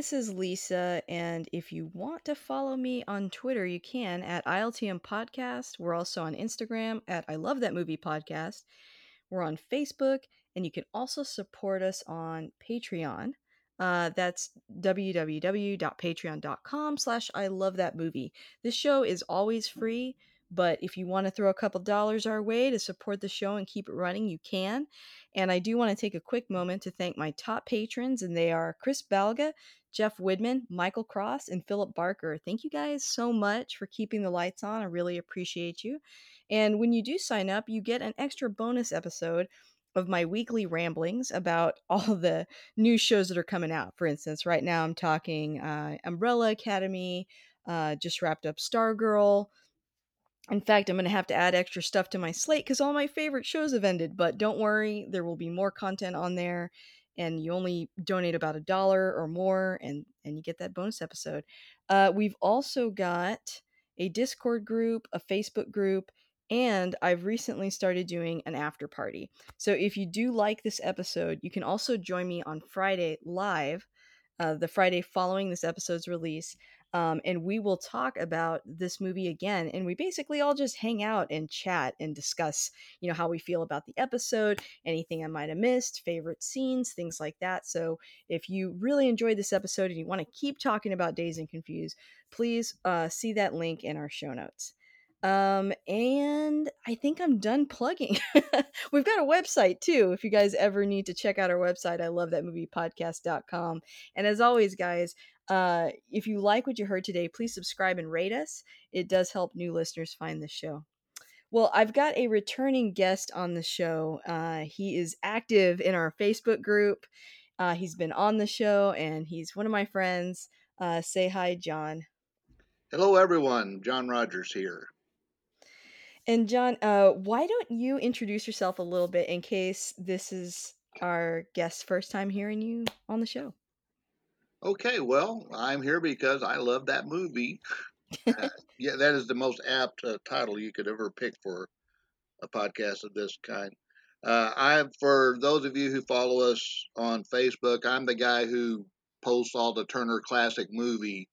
this is Lisa, and if you want to follow me on Twitter, you can at ILTM Podcast. We're also on Instagram at I Love That Movie Podcast. We're on Facebook, and you can also support us on Patreon. Uh, that's www.patreon.com slash I love that movie. This show is always free, but if you want to throw a couple dollars our way to support the show and keep it running, you can. And I do want to take a quick moment to thank my top patrons, and they are Chris Balga, Jeff Widman, Michael Cross, and Philip Barker. Thank you guys so much for keeping the lights on. I really appreciate you. And when you do sign up, you get an extra bonus episode of my weekly ramblings about all the new shows that are coming out. For instance, right now I'm talking uh, Umbrella Academy, uh, just wrapped up Stargirl. In fact, I'm going to have to add extra stuff to my slate because all my favorite shows have ended. But don't worry, there will be more content on there. And you only donate about a dollar or more, and, and you get that bonus episode. Uh, we've also got a Discord group, a Facebook group, and I've recently started doing an after party. So if you do like this episode, you can also join me on Friday live, uh, the Friday following this episode's release. Um, and we will talk about this movie again and we basically all just hang out and chat and discuss you know how we feel about the episode anything i might have missed favorite scenes things like that so if you really enjoyed this episode and you want to keep talking about Dazed and Confused please uh, see that link in our show notes um, and I think I'm done plugging. We've got a website too. If you guys ever need to check out our website, I love that movie podcast.com. And as always, guys, uh, if you like what you heard today, please subscribe and rate us. It does help new listeners find the show. Well, I've got a returning guest on the show. Uh, he is active in our Facebook group. Uh, he's been on the show and he's one of my friends. Uh, say hi, John. Hello, everyone. John Rogers here. And John, uh, why don't you introduce yourself a little bit in case this is our guest's first time hearing you on the show? Okay, well, I'm here because I love that movie. uh, yeah, that is the most apt uh, title you could ever pick for a podcast of this kind. Uh, I, for those of you who follow us on Facebook, I'm the guy who posts all the Turner Classic movie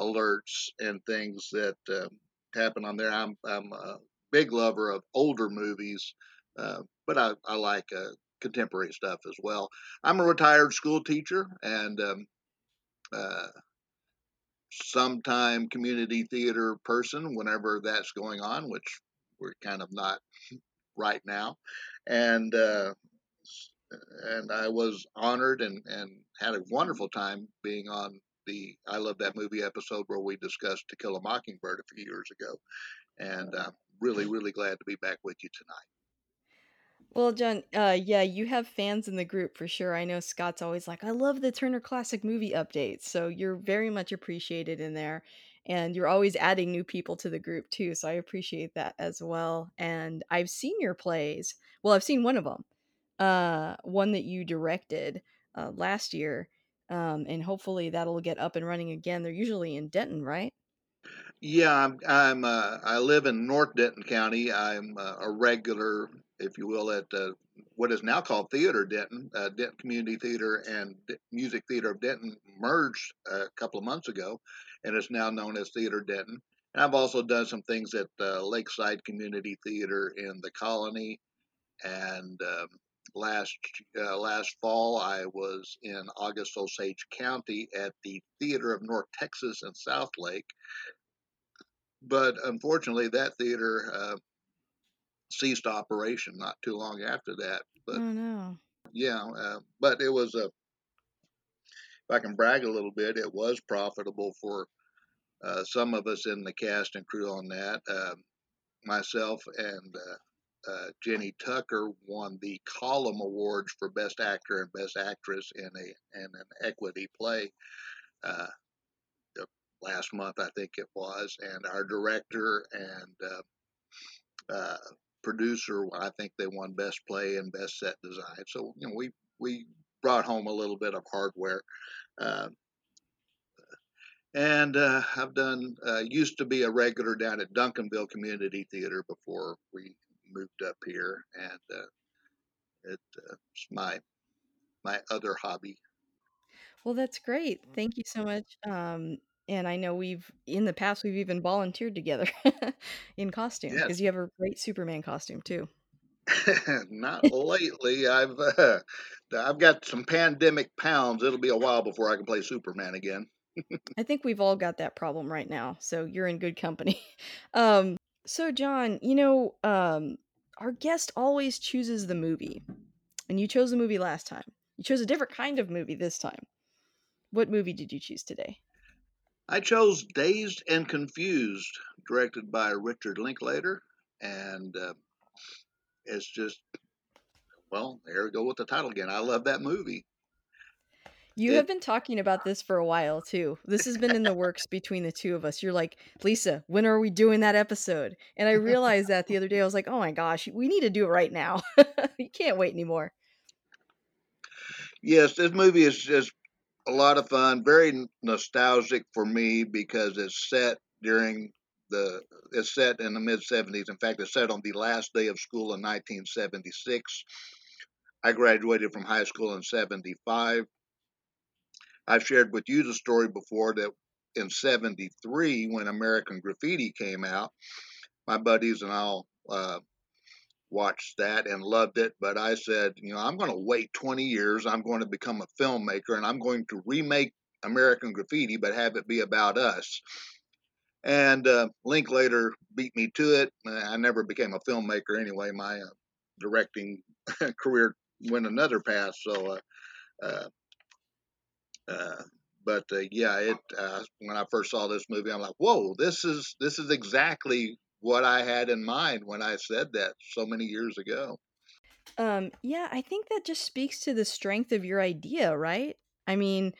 alerts and things that uh, happen on there. I'm I'm a big lover of older movies, uh, but I, I like uh, contemporary stuff as well. I'm a retired school teacher and um, uh, sometime community theater person whenever that's going on, which we're kind of not right now. And uh, and I was honored and, and had a wonderful time being on the I Love That Movie episode where we discussed To Kill a Mockingbird a few years ago. And I'm really, really glad to be back with you tonight. Well, John, uh, yeah, you have fans in the group for sure. I know Scott's always like, I love the Turner Classic movie updates. So you're very much appreciated in there. And you're always adding new people to the group too. So I appreciate that as well. And I've seen your plays. Well, I've seen one of them, uh, one that you directed uh, last year. Um, and hopefully that'll get up and running again. They're usually in Denton, right? Yeah, I'm. I'm uh, I live in North Denton County. I'm uh, a regular, if you will, at uh, what is now called Theater Denton. Uh, Denton Community Theater and D- Music Theater of Denton merged a couple of months ago, and it's now known as Theater Denton. And I've also done some things at uh, Lakeside Community Theater in the Colony, and um, last uh, last fall I was in August Osage County at the Theater of North Texas in Southlake but unfortunately, that theater uh, ceased operation not too long after that. But Oh no. yeah, uh, but it was a. If I can brag a little bit, it was profitable for uh, some of us in the cast and crew on that. Um, myself and uh, uh, Jenny Tucker won the Column Awards for Best Actor and Best Actress in a in an equity play uh, last month, I think it was, and our director and uh, uh, producer, I think they won Best Play and Best Set Design. So you know, we we brought home a little bit of hardware. Uh, and uh, I've done uh, used to be a regular down at Duncanville Community Theater before we moved up here, and uh, it, it's my my other hobby. Well, that's great. Thank you so much. Um, and I know we've in the past we've even volunteered together in costume Yes, because you have a great Superman costume too. not lately. I've uh, I've got some pandemic pounds. It'll be a while before I can play Superman again. I think we've all got that problem right now, so you're in good company. Um, so John, you know, um, our guest always chooses the movie, and you chose the movie last time. You chose a different kind of movie this time. What movie did you choose today? I chose Dazed and Confused, directed by Richard Linklater, and uh, it's just well, there we go with the title again. I love that movie. You It have been talking about this for a while too. This has been in the works between the two of us. You're like, Lisa, when are we doing that episode? And I realized that the other day. I was like, oh my gosh, we need to do it right now. you can't wait anymore. yes, this movie is just a lot of fun, very nostalgic for me because it's set during the it's set in the mid 70s. In fact, it's set on the last day of school in 1976. I graduated from high school in 75. I've shared with you the story before that in 73 when American Graffiti came out, my buddies and I'll uh, watched that and loved it. But I said, you know, I'm going to wait 20 years. I'm going to become a filmmaker and I'm going to remake American Graffiti, but have it be about us. And uh, Linklater beat me to it. I never became a filmmaker anyway. My uh, directing career went another path. So, uh, uh, uh but uh, yeah, it when I first saw this movie, I'm like, whoa, this is this is exactly what I had in mind when I said that so many years ago. Um, yeah, I think that just speaks to the strength of your idea, right? I mean,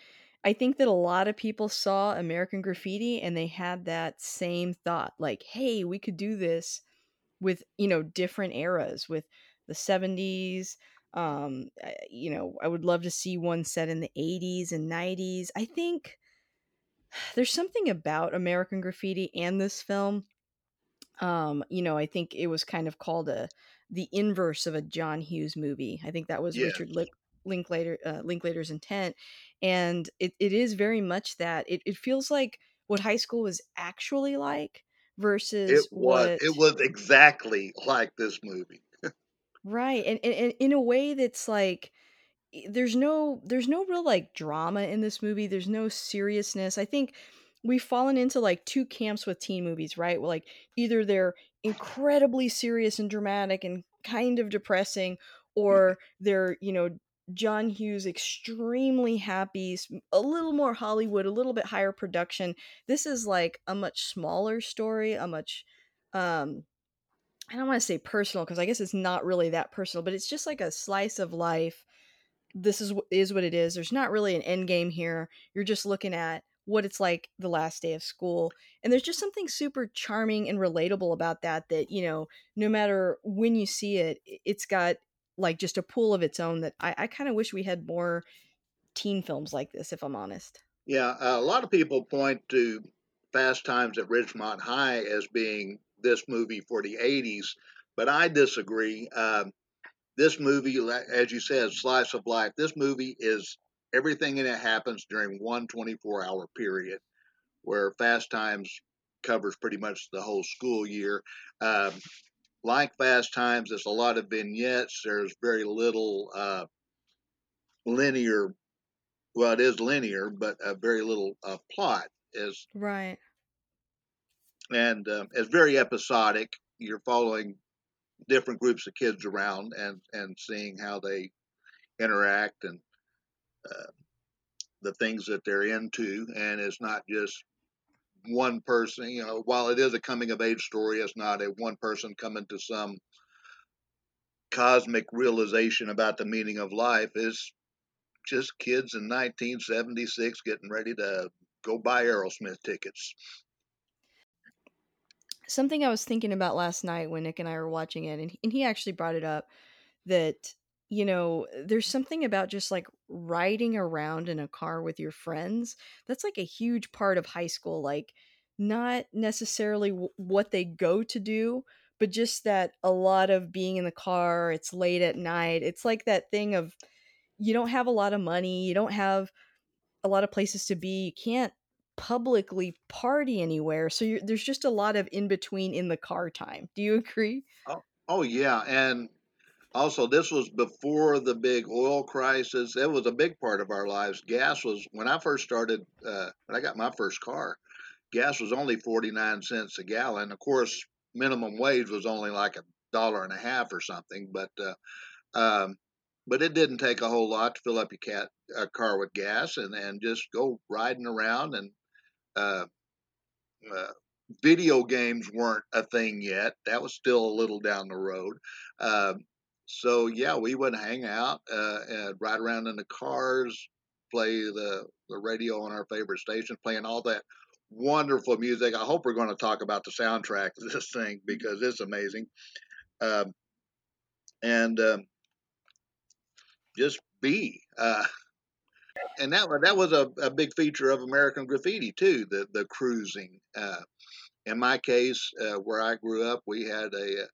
I think that a lot of people saw American Graffiti and they had that same thought like, hey, we could do this with, you know, different eras, with the 70s. Um, you know, I would love to see one set in the 80s and 90s. I think there's something about American Graffiti and this film um, you know, I think it was kind of called a the inverse of a John Hughes movie. I think that was Yes. Richard Link, Linklater uh, Linklater's intent, and it, it is very much that. It it feels like what high school was actually like versus It was what it was exactly like this movie. right, and, and, and in a way that's like there's no there's no real like drama in this movie. There's no seriousness. I think we've fallen into like two camps with teen movies, right? Well, like either they're incredibly serious and dramatic and kind of depressing, or they're, you know, John Hughes extremely happy, a little more Hollywood, a little bit higher production. This is like a much smaller story, a much um I don't want to say personal because I guess it's not really that personal, but it's just like a slice of life this is is what it is. There's not really an end game here. You're just looking at what it's like the last day of school. And there's just something super charming and relatable about that that, you know, no matter when you see it, it's got like just a pool of its own that I, I kind of wish we had more teen films like this, if I'm honest. Yeah, a lot of people point to Fast Times at Ridgemont High as being this movie for the 80s, but I disagree. Um, this movie, as you said, slice of life. This movie is everything in it happens during one 24 hour period, where Fast Times covers pretty much the whole school year. Um, like Fast Times, there's a lot of vignettes. There's very little uh, linear. Well, it is linear, but uh, very little uh, plot. Is right. and uh, it's very episodic. You're following different groups of kids around and and seeing how they interact and the things that they're into, and it's not just one person. You know, while it is a coming of age story, it's not a one person coming to some cosmic realization about the meaning of life. It's just kids in 1976 getting ready to go buy Aerosmith tickets. Something I was thinking about last night when Nick and I were watching it, and he actually brought it up that you know, there's something about just like riding around in a car with your friends. That's like a huge part of high school. Like, not necessarily w- what they go to do, but just that a lot of being in the car, it's late at night. It's like that thing of you don't have a lot of money, you don't have a lot of places to be, you can't publicly party anywhere. So there's just a lot of in between in the car time. Do you agree? Oh, oh yeah, and also this was before the big oil crisis. It was a big part of our lives. Gas was when I first started. Uh, when I got my first car, gas was only forty nine cents a gallon. Of course, minimum wage was only like a dollar and a half or something. But uh, um, but it didn't take a whole lot to fill up your cat a car with gas and and just go riding around and uh, uh, video games weren't a thing yet. That was still a little down the road. Um, so yeah, we would hang out uh, and ride around in the cars, play the the radio on our favorite stations, playing all that wonderful music. I hope we're going to talk about the soundtrack of this thing because it's amazing. Um, and um, just be. Uh, and that that was a, a big feature of American Graffiti too. The the cruising. Uh, in my case, uh, where I grew up, we had a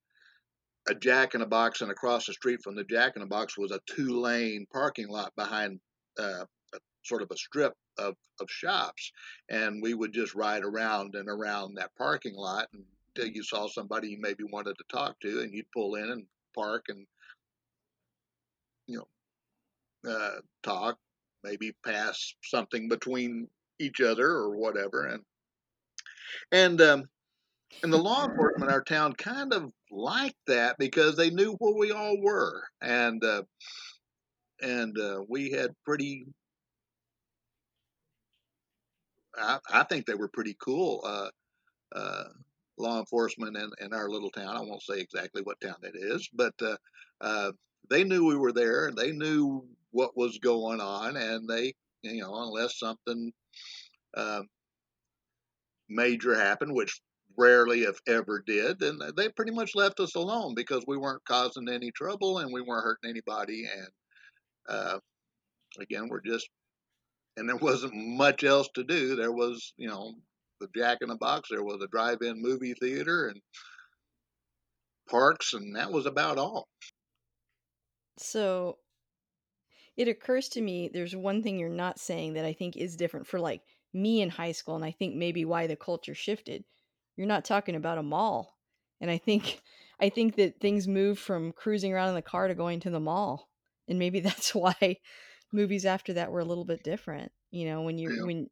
a Jack in a Box, and across the street from the Jack in a Box was a two lane parking lot behind uh, a, sort of a strip of, of shops, and we would just ride around and around that parking lot until you saw somebody you maybe wanted to talk to, and you'd pull in and park and you know uh, talk, maybe pass something between each other or whatever, and and um, and the law enforcement in our town kind of liked that because they knew where we all were, and uh, and uh, we had pretty. I, I, think they were pretty cool uh, uh, law enforcement in, in our little town. I won't say exactly what town it is, but uh, uh, they knew we were there, and they knew what was going on, and they, you know, unless something major happened, which rarely, if ever, did. And they pretty much left us alone because we weren't causing any trouble and we weren't hurting anybody. And uh, again, we're just, and there wasn't much else to do. There was, you know, the Jack in the Box. There was a drive-in movie theater and parks, and that was about all. So it occurs to me there's one thing you're not saying that I think is different for like me in high school, and I think maybe why the culture shifted you're not talking about a mall. And I think I think that things move from cruising around in the car to going to the mall. And maybe that's why movies after that were a little bit different. You know, when you yeah. when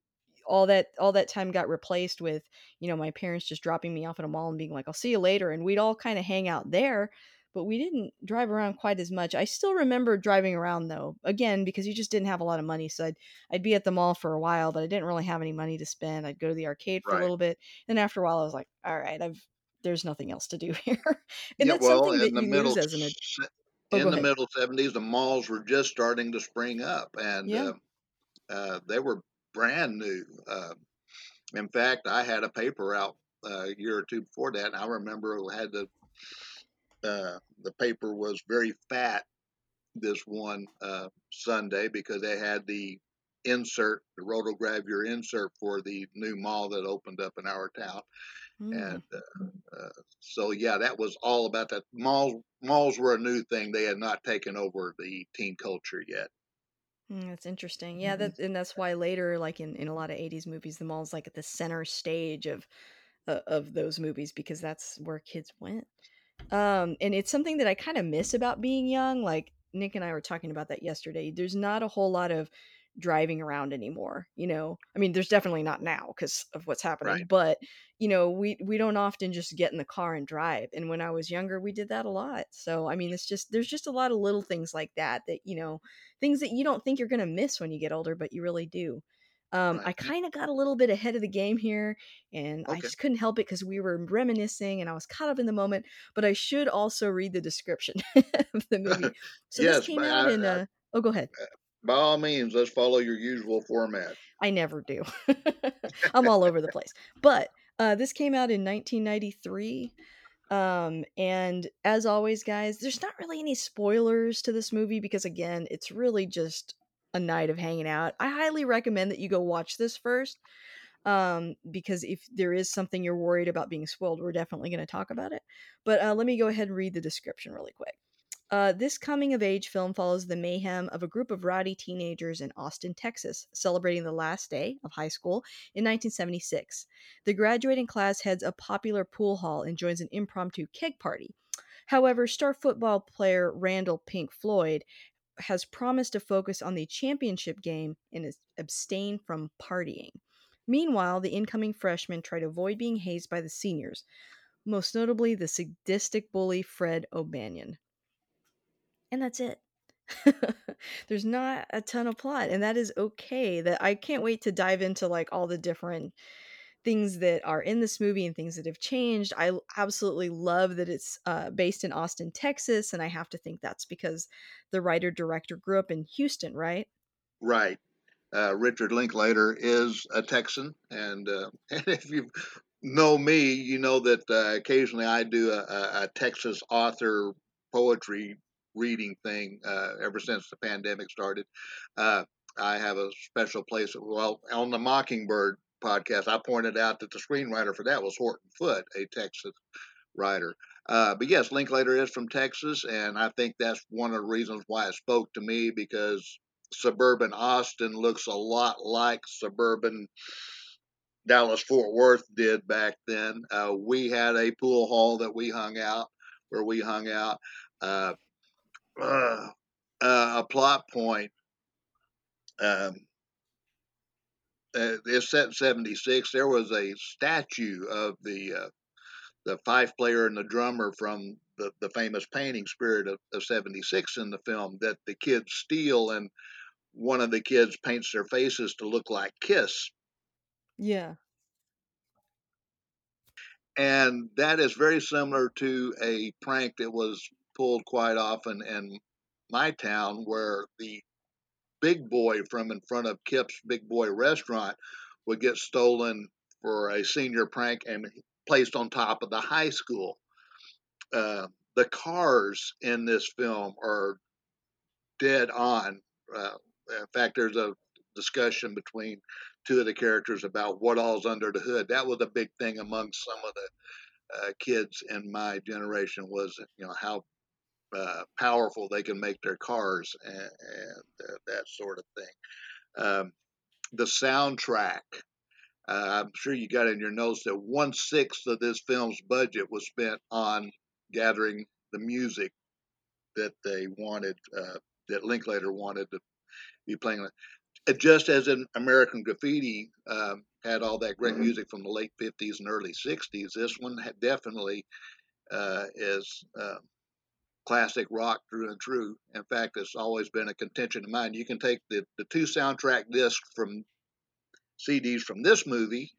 all that all that time got replaced with, you know, my parents just dropping me off at a mall and being like, "I'll see you later." And we'd all kind of hang out there but we didn't drive around quite as much. I still remember driving around though, again because you just didn't have a lot of money. So I'd I'd be at the mall for a while, but I didn't really have any money to spend. I'd go to the arcade for right. a little bit, and after a while, I was like, all right, I've there's nothing else to do here, and yeah, that's well, something that you middle, lose as an. Oh, in the middle 70s, the malls were just starting to spring up, and yeah. uh, uh, they were brand new. Uh, in fact, I had a paper out uh, a year or two before that, and I remember I had to uh, the paper was very fat this one uh, Sunday because they had the insert, the rotogravure insert for the new mall that opened up in our town. Mm. And uh, uh, so, yeah, that was all about that. Malls, malls were a new thing. They had not taken over the teen culture yet. Mm, that's interesting. Yeah, that and that's why later, like in, in a lot of '80s movies, the mall's like at the center stage of uh, of those movies because that's where kids went. Um, and it's something that I kind of miss about being young. Like Nick and I were talking about that yesterday. There's not a whole lot of driving around anymore, you know? I mean, there's definitely not now because of what's happening, Right. but, you know, we we don't often just get in the car and drive, and when I was younger, we did that a lot. So, I mean, it's just there's just a lot of little things like that that, you know things that you don't think you're gonna miss when you get older, but you really do. Um, I kinda got a little bit ahead of the game here, and I just couldn't help it because we were reminiscing and I was caught up in the moment, but I should also read the description of the movie. So this Yes, came but out I in, I uh, uh oh, go ahead. by all means, let's follow your usual format. I never do. I'm all over the place. But, uh, this came out in 1993, um, and as always, guys, there's not really any spoilers to this movie because, again, it's really just a night of hanging out. I highly recommend that you go watch this first, um, because if there is something you're worried about being spoiled, we're definitely gonna talk about it. But, uh, let me go ahead and read the description really quick. Uh, this coming of age film follows the mayhem of a group of rowdy teenagers in Austin, Texas, celebrating the last day of high school in 1976. The graduating class heads a popular pool hall and joins an impromptu keg party. However, star football player Randall Pink Floyd has promised to focus on the championship game and abstain from partying. Meanwhile, the incoming freshmen try to avoid being hazed by the seniors, most notably the sadistic bully Fred O'Banion. And that's it. There's not a ton of plot, and that is okay, that I can't wait to dive into, like, all the different things that are in this movie and things that have changed. I absolutely love that it's, uh, based in Austin, Texas, and I have to think that's because the writer-director grew up in Houston, right? Right. Uh, Richard Linklater is a Texan, and, uh, and if you know me, you know that, uh, occasionally I do a a a Texas author poetry reading thing, uh, ever since the pandemic started. Uh, I have a special place well, on the Mockingbird podcast, I pointed out that the screenwriter for that was Horton Foote, a Texas writer. Uh, but yes, Linklater is from Texas, and I think that's one of the reasons why it spoke to me because suburban Austin looks a lot like suburban Dallas-Fort Worth did back then. Uh, we had a pool hall that we hung out where we hung out. Uh, uh, a plot point um uh, it's set in '76. There was a statue of the, uh, the fife player and the drummer from the the famous painting Spirit of of '76 in the film that the kids steal, and one of the kids paints their faces to look like Kiss. Yeah. And that is very similar to a prank that was pulled quite often in my town where the Big Boy from in front of Kip's Big Boy restaurant would get stolen for a senior prank and placed on top of the high school. Uh, the cars in this film are dead on. Uh, in fact, there's a discussion between two of the characters about what all's under the hood. That was a big thing among some of the uh, kids in my generation was, you know, how uh, powerful they can make their cars and, and uh, that sort of thing. Um, the soundtrack, uh, I'm sure you got in your notes that one sixth of this film's budget was spent on gathering the music that they wanted, uh, that Linklater wanted to be playing. Just as in American Graffiti um, had all that great music from the late 50s and early 60s, this one definitely uh, is uh, classic rock through and through. In fact, it's always been a contention of mine. You can take the, the two soundtrack discs from CDs from this movie,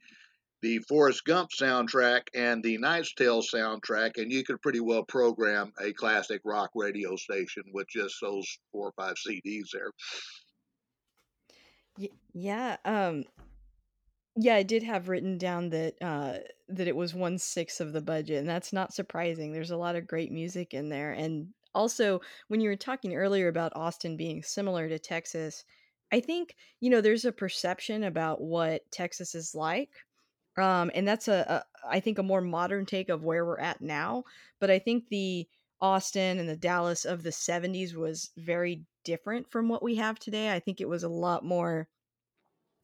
the Forrest Gump soundtrack, and the Knight's Tale soundtrack, and you could pretty well program a classic rock radio station with just those four or five CDs there. Yeah, um yeah, I did have written down that, uh, that it was one sixth of the budget, and that's not surprising. There's a lot of great music in there, and also, when you were talking earlier about Austin being similar to Texas, I think, you know, there's a perception about what Texas is like, um, and that's a a I think a more modern take of where we're at now, but I think the Austin and the Dallas of the '70s was very different from what we have today. I think it was a lot more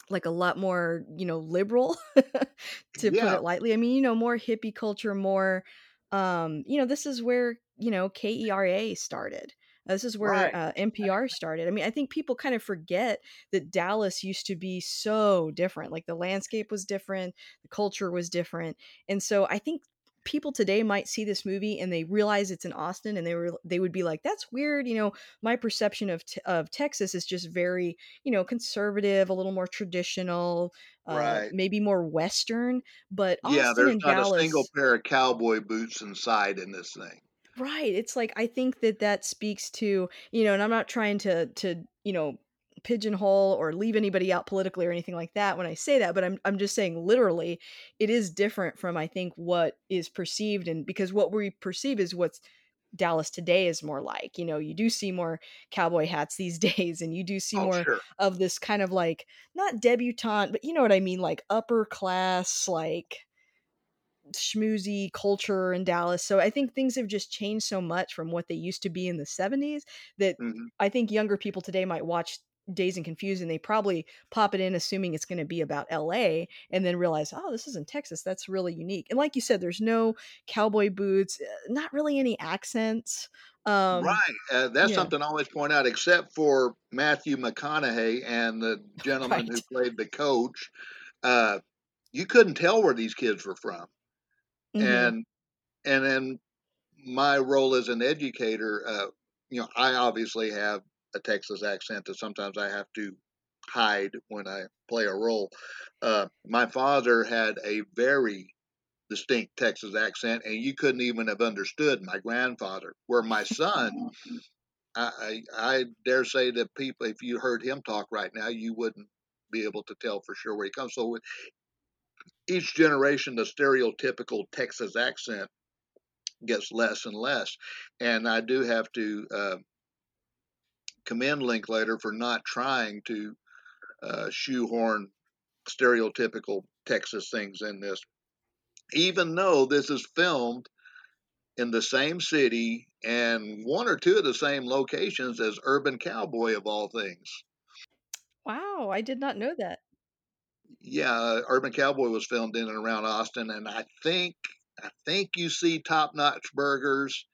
like, a lot more, you know, liberal, to put it lightly. I mean, you know, more hippie culture, more, um you know, this is where, you know, KERA started. This is where Right. uh, NPR started. I mean, I think people kind of forget that Dallas used to be so different. Like the landscape was different, the culture was different, and so I think people today might see this movie and they realize it's in Austin and they were they would be like that's weird you know my perception of t- of Texas is just very you know conservative a little more traditional uh Right. maybe more western but Yeah, there's not a single pair of cowboy boots inside in this thing. Right, it's like, I think that that speaks to you know, and I'm not trying to to, you know, pigeonhole or leave anybody out politically or anything like that when I say that, but I'm I'm just saying literally, it is different from, I think, what is perceived and because what we perceive is what's Dallas today is more like, you know, you do see more cowboy hats these days, and you do see Oh, more sure. of this kind of, like, not debutante, but you know what I mean, like, upper class, like schmoozy culture in Dallas. So I think things have just changed so much from what they used to be in the 70s that Mhm. I think younger people today might watch Dazed and Confused and they probably pop it in assuming it's going to be about LA and then realize, oh, this is in Texas. That's really unique. And like you said, there's no cowboy boots, uh, not really any accents. Um, Right, uh, that's yeah, something I always point out, except for Matthew McConaughey and the gentleman who played the coach, uh, you couldn't tell where these kids were from. hmm And and then my role as an educator, uh, you know, I obviously have a Texas accent that sometimes I have to hide when I play a role. Uh, my father had a very distinct Texas accent, and you couldn't even have understood my grandfather. Where my son, I, I, I dare say that people, if you heard him talk right now, you wouldn't be able to tell for sure where he comes. So each generation, the stereotypical Texas accent gets less and less. And I do have to uh, commend Linklater for not trying to uh, shoehorn stereotypical Texas things in this, even though this is filmed in the same city and one or two of the same locations as Urban Cowboy of all things. Wow, I did not know that. Yeah, Urban Cowboy was filmed in and around Austin, and I think I think you see Top Notch Burgers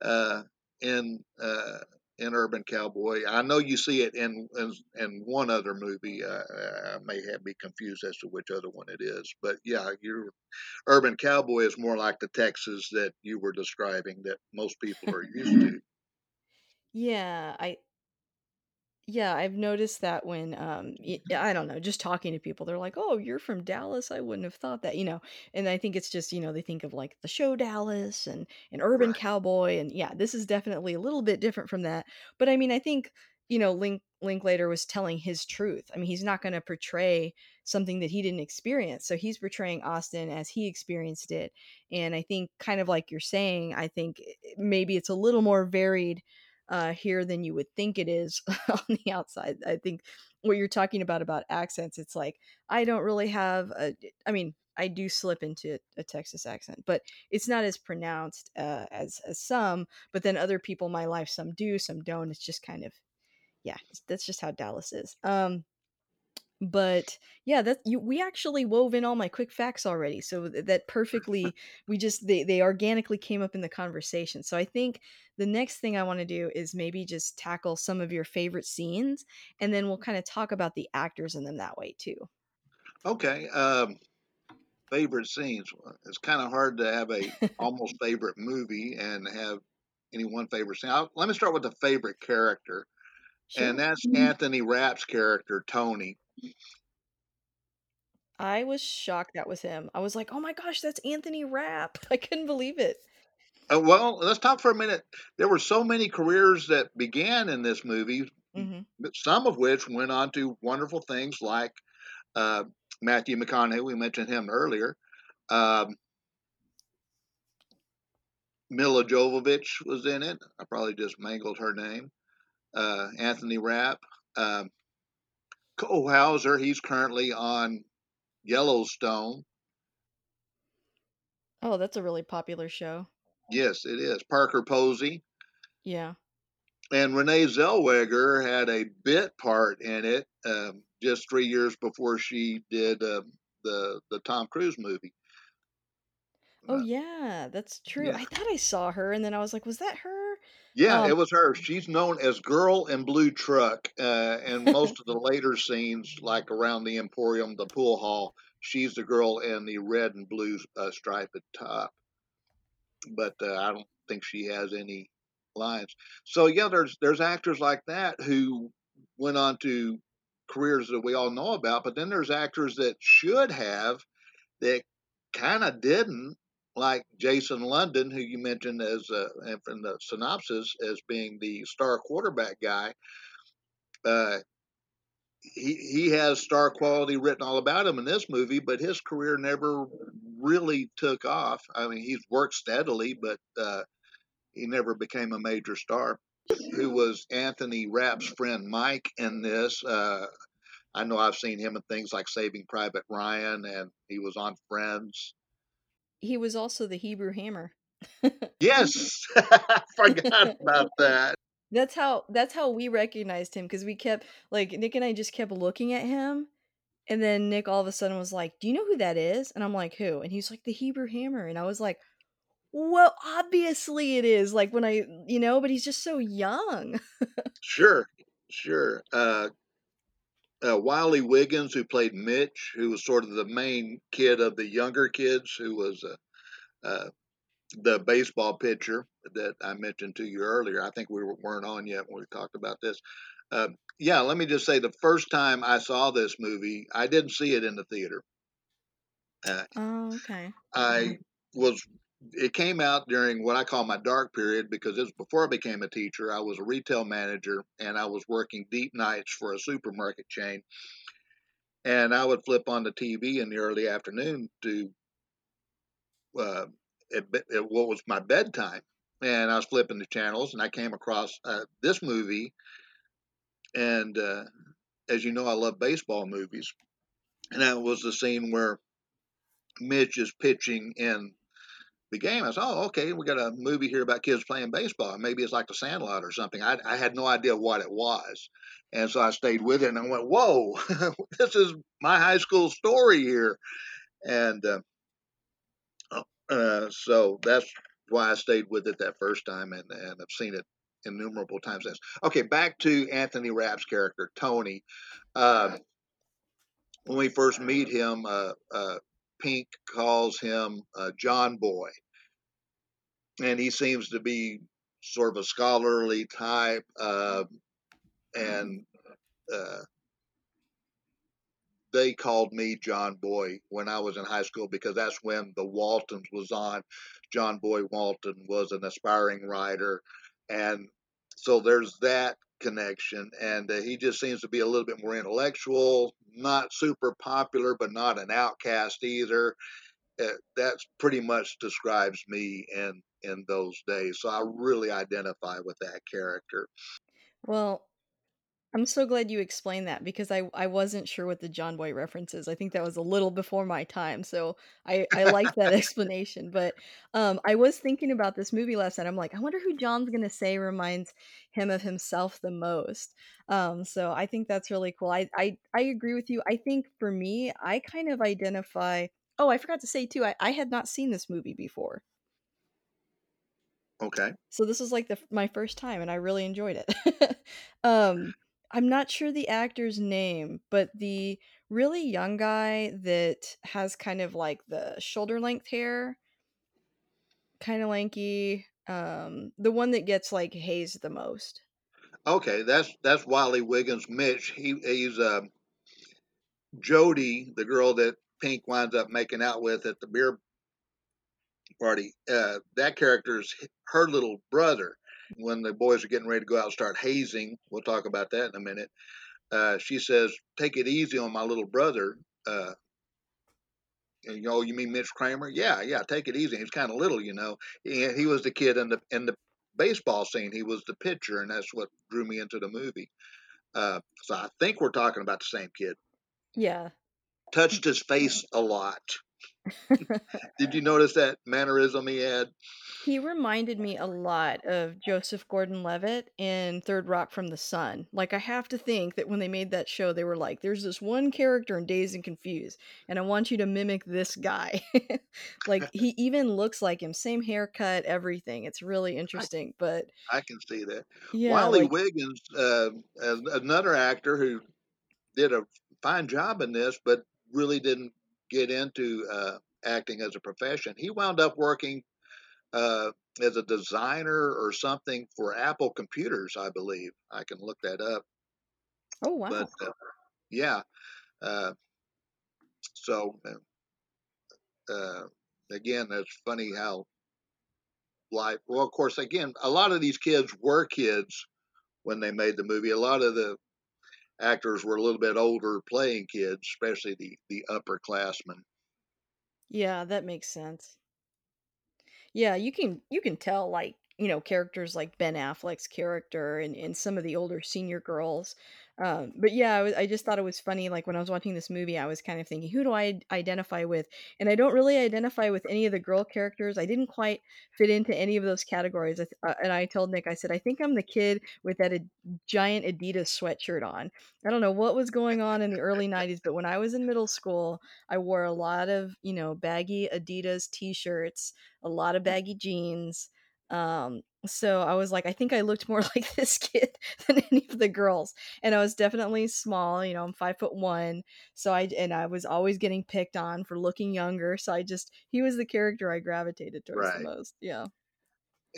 uh, in uh, in Urban Cowboy. I know you see it in in, in one other movie. Uh, I may have be confused as to which other one it is, but yeah, your Urban Cowboy is more like the Texas that you were describing that most people are used to. Yeah, I Yeah, I've noticed that when, um, y I don't know, just talking to people, they're like, "Oh, you're from Dallas? I wouldn't have thought that," you know? And I think it's just, you know, they think of, like, the show Dallas and an urban Right. cowboy, and yeah, this is definitely a little bit different from that. But I mean, I think, you know, Link Linklater was telling his truth. I mean, he's not gonna portray something that he didn't experience, so he's portraying Austin as he experienced it, and I think kind of like you're saying, I think, eh, maybe it's a little more varied uh, here than you would think it is on the outside. I think what you're talking about about accents, it's like I don't really have a. I mean, I do slip into a Texas accent, but it's not as pronounced uh, as as some. But then other people in my life, some do, some don't. It's just kind of yeah, that's just how Dallas is. Um, but yeah, that you we actually wove in all my quick facts already. So that perfectly we just they they organically came up in the conversation. So I think the next thing I want to do is maybe just tackle some of your favorite scenes and then we'll kind of talk about the actors in them that way too. Okay. Um, favorite scenes. It's kind of hard to have a almost favorite movie and have any one favorite scene. I'll, let me start with the favorite character, and that's Anthony Rapp's character Tony. I was shocked that was him. I was like, "Oh my gosh, that's Anthony Rapp." I couldn't believe it. Uh, well, let's talk for a minute. There were so many careers that began in this movie, Mhm. some of which went on to wonderful things like uh, Matthew McConaughey. We mentioned him earlier. Um, Milla Jovovich was in it. I probably just mangled her name. Uh, Anthony Rapp. Um, Cole Hauser, he's currently on Yellowstone. Oh, that's a really popular show. Yes, it is. Parker Posey. Yeah. And Renee Zellweger had a bit part in it um, just three years before she did uh, the the Tom Cruise movie. Oh, yeah, that's true. yeah. I thought I saw her, and then I was like, "Was that her?" Yeah, Um it was her. She's known as Girl in Blue Truck, uh, and most of the later scenes, like around the Emporium, the pool hall, she's the girl in the red and blue uh, striped top. But uh, I don't think she has any lines. So yeah, there's there's actors like that who went on to careers that we all know about, but then there's actors that should have that kind of didn't, like Jason London, who you mentioned as uh, in the synopsis as being the star quarterback guy. Uh, he he has star quality written all about him in this movie, but his career never really took off. I mean, he's worked steadily, but uh, he never became a major star. Who was Anthony Rapp's friend Mike in this? Uh, I know I've seen him in things like Saving Private Ryan, and he was on Friends. He was also the Hebrew Hammer. Yes, forgot about that. That's how that's how we recognized him because we kept like Nick and I just kept looking at him, and then Nick all of a sudden was like, "Do you know who that is?" And I'm like, "Who?" And he's like, "The Hebrew Hammer." And I was like, "Well, obviously it is." Like when I, you know, but he's just so young. Sure, sure. Uh, uh, Wiley Wiggins, who played Mitch, who was sort of the main kid of the younger kids, who was uh, uh, the baseball pitcher that I mentioned to you earlier. I think we weren't on yet when we talked about this. Uh, yeah, let me just say the first time I saw this movie, I didn't see it in the theater. Uh, Oh, okay. I was it came out during what I call my dark period because it was before I became a teacher. I was a retail manager and I was working deep nights for a supermarket chain. And I would flip on the TV in the early afternoon to uh, at, at what was my bedtime. And I was flipping the channels and I came across uh, this movie. And uh, as you know, I love baseball movies. And that was the scene where Mitch is pitching in the game. I said, "Oh, okay, we got a movie here about kids playing baseball. Maybe it's like The Sandlot or something." I, I had no idea what it was, and so I stayed with it, and I went, "Whoa, this is my high school story here," and uh, uh, so that's why I stayed with it that first time, and and I've seen it innumerable times since. Okay, back to Anthony Rapp's character Tony. Uh, when we first meet him, uh, uh, Pink calls him uh, John Boy, and he seems to be sort of a scholarly type, uh, and uh, they called me John Boy when I was in high school because that's when the Waltons was on. John Boy Walton was an aspiring writer, and so there's that connection. And uh, he just seems to be a little bit more intellectual, not super popular, but not an outcast either. Uh, that pretty much describes me in in those days. So I really identify with that character. Well, I'm so glad you explained that because I I wasn't sure what the John Boy reference is. I think that was a little before my time, so I I like that explanation. But um, I was thinking about this movie last night. I'm like, I wonder who John's gonna say reminds him of himself the most. Um, so I think that's really cool. I I I agree with you. I think for me, I kind of identify. Oh, I forgot to say too. I I had not seen this movie before. Okay. So this was like the my first time and I really enjoyed it. um I'm not sure the actor's name, but the really young guy that has kind of like the shoulder length hair, kind of lanky, um the one that gets like hazed the most. Okay, that's that's Wiley Wiggins. Mitch, he he's uh, Jody, the girl that Pink winds up making out with at the beer party. Uh, that character's her little brother. When the boys are getting ready to go out and start hazing, we'll talk about that in a minute. Uh, she says, "Take it easy on my little brother." Uh, and, you know, you mean Mitch Kramer? Yeah, yeah. Take it easy. He's kind of little, you know. He, he was the kid in the in the baseball scene. He was the pitcher, and that's what drew me into the movie. Uh, so I think we're talking about the same kid. Yeah. Touched his face a lot. Did you notice that mannerism he had? He reminded me a lot of Joseph Gordon-Levitt in Third Rock from the Sun. Like, I have to think that when they made that show, they were like, "There's this one character in Dazed and Confused, and I want you to mimic this guy." Like, he even looks like him, same haircut, everything. It's really I interesting, but I can see that. yeah, Wiley like Wiggins, uh, as another actor who did a fine job in this, but really didn't get into uh, acting as a profession. He wound up working uh, as a designer or something for Apple computers, I believe. I can look that up. oh, But wow. uh, yeah, uh, so uh, again, that's funny how life. Well, of course, again, a lot of these kids were kids when they made the movie. A lot of the actors were a little bit older playing kids, especially the the upperclassmen. Yeah, that makes sense. Yeah, you can you can tell, like, you know, characters like Ben Affleck's character and and some of the older senior girls. Um, but yeah, I was I just thought it was funny, like, when I was watching this movie, I was kind of thinking, "Who do I identify with?" And I don't really identify with any of the girl characters. I didn't quite fit into any of those categories. Uh, and I told Nick, I said, "I think I'm the kid with that ad giant Adidas sweatshirt on." I don't know what was going on in the early '90s, but when I was in middle school, I wore a lot of, you know, baggy Adidas T-shirts, a lot of baggy jeans. Um, so I was like, I think I looked more like this kid than any of the girls. And I was definitely small, you know, I'm five foot one. So I and I was always getting picked on for looking younger. So I just he was the character I gravitated towards the most. Yeah.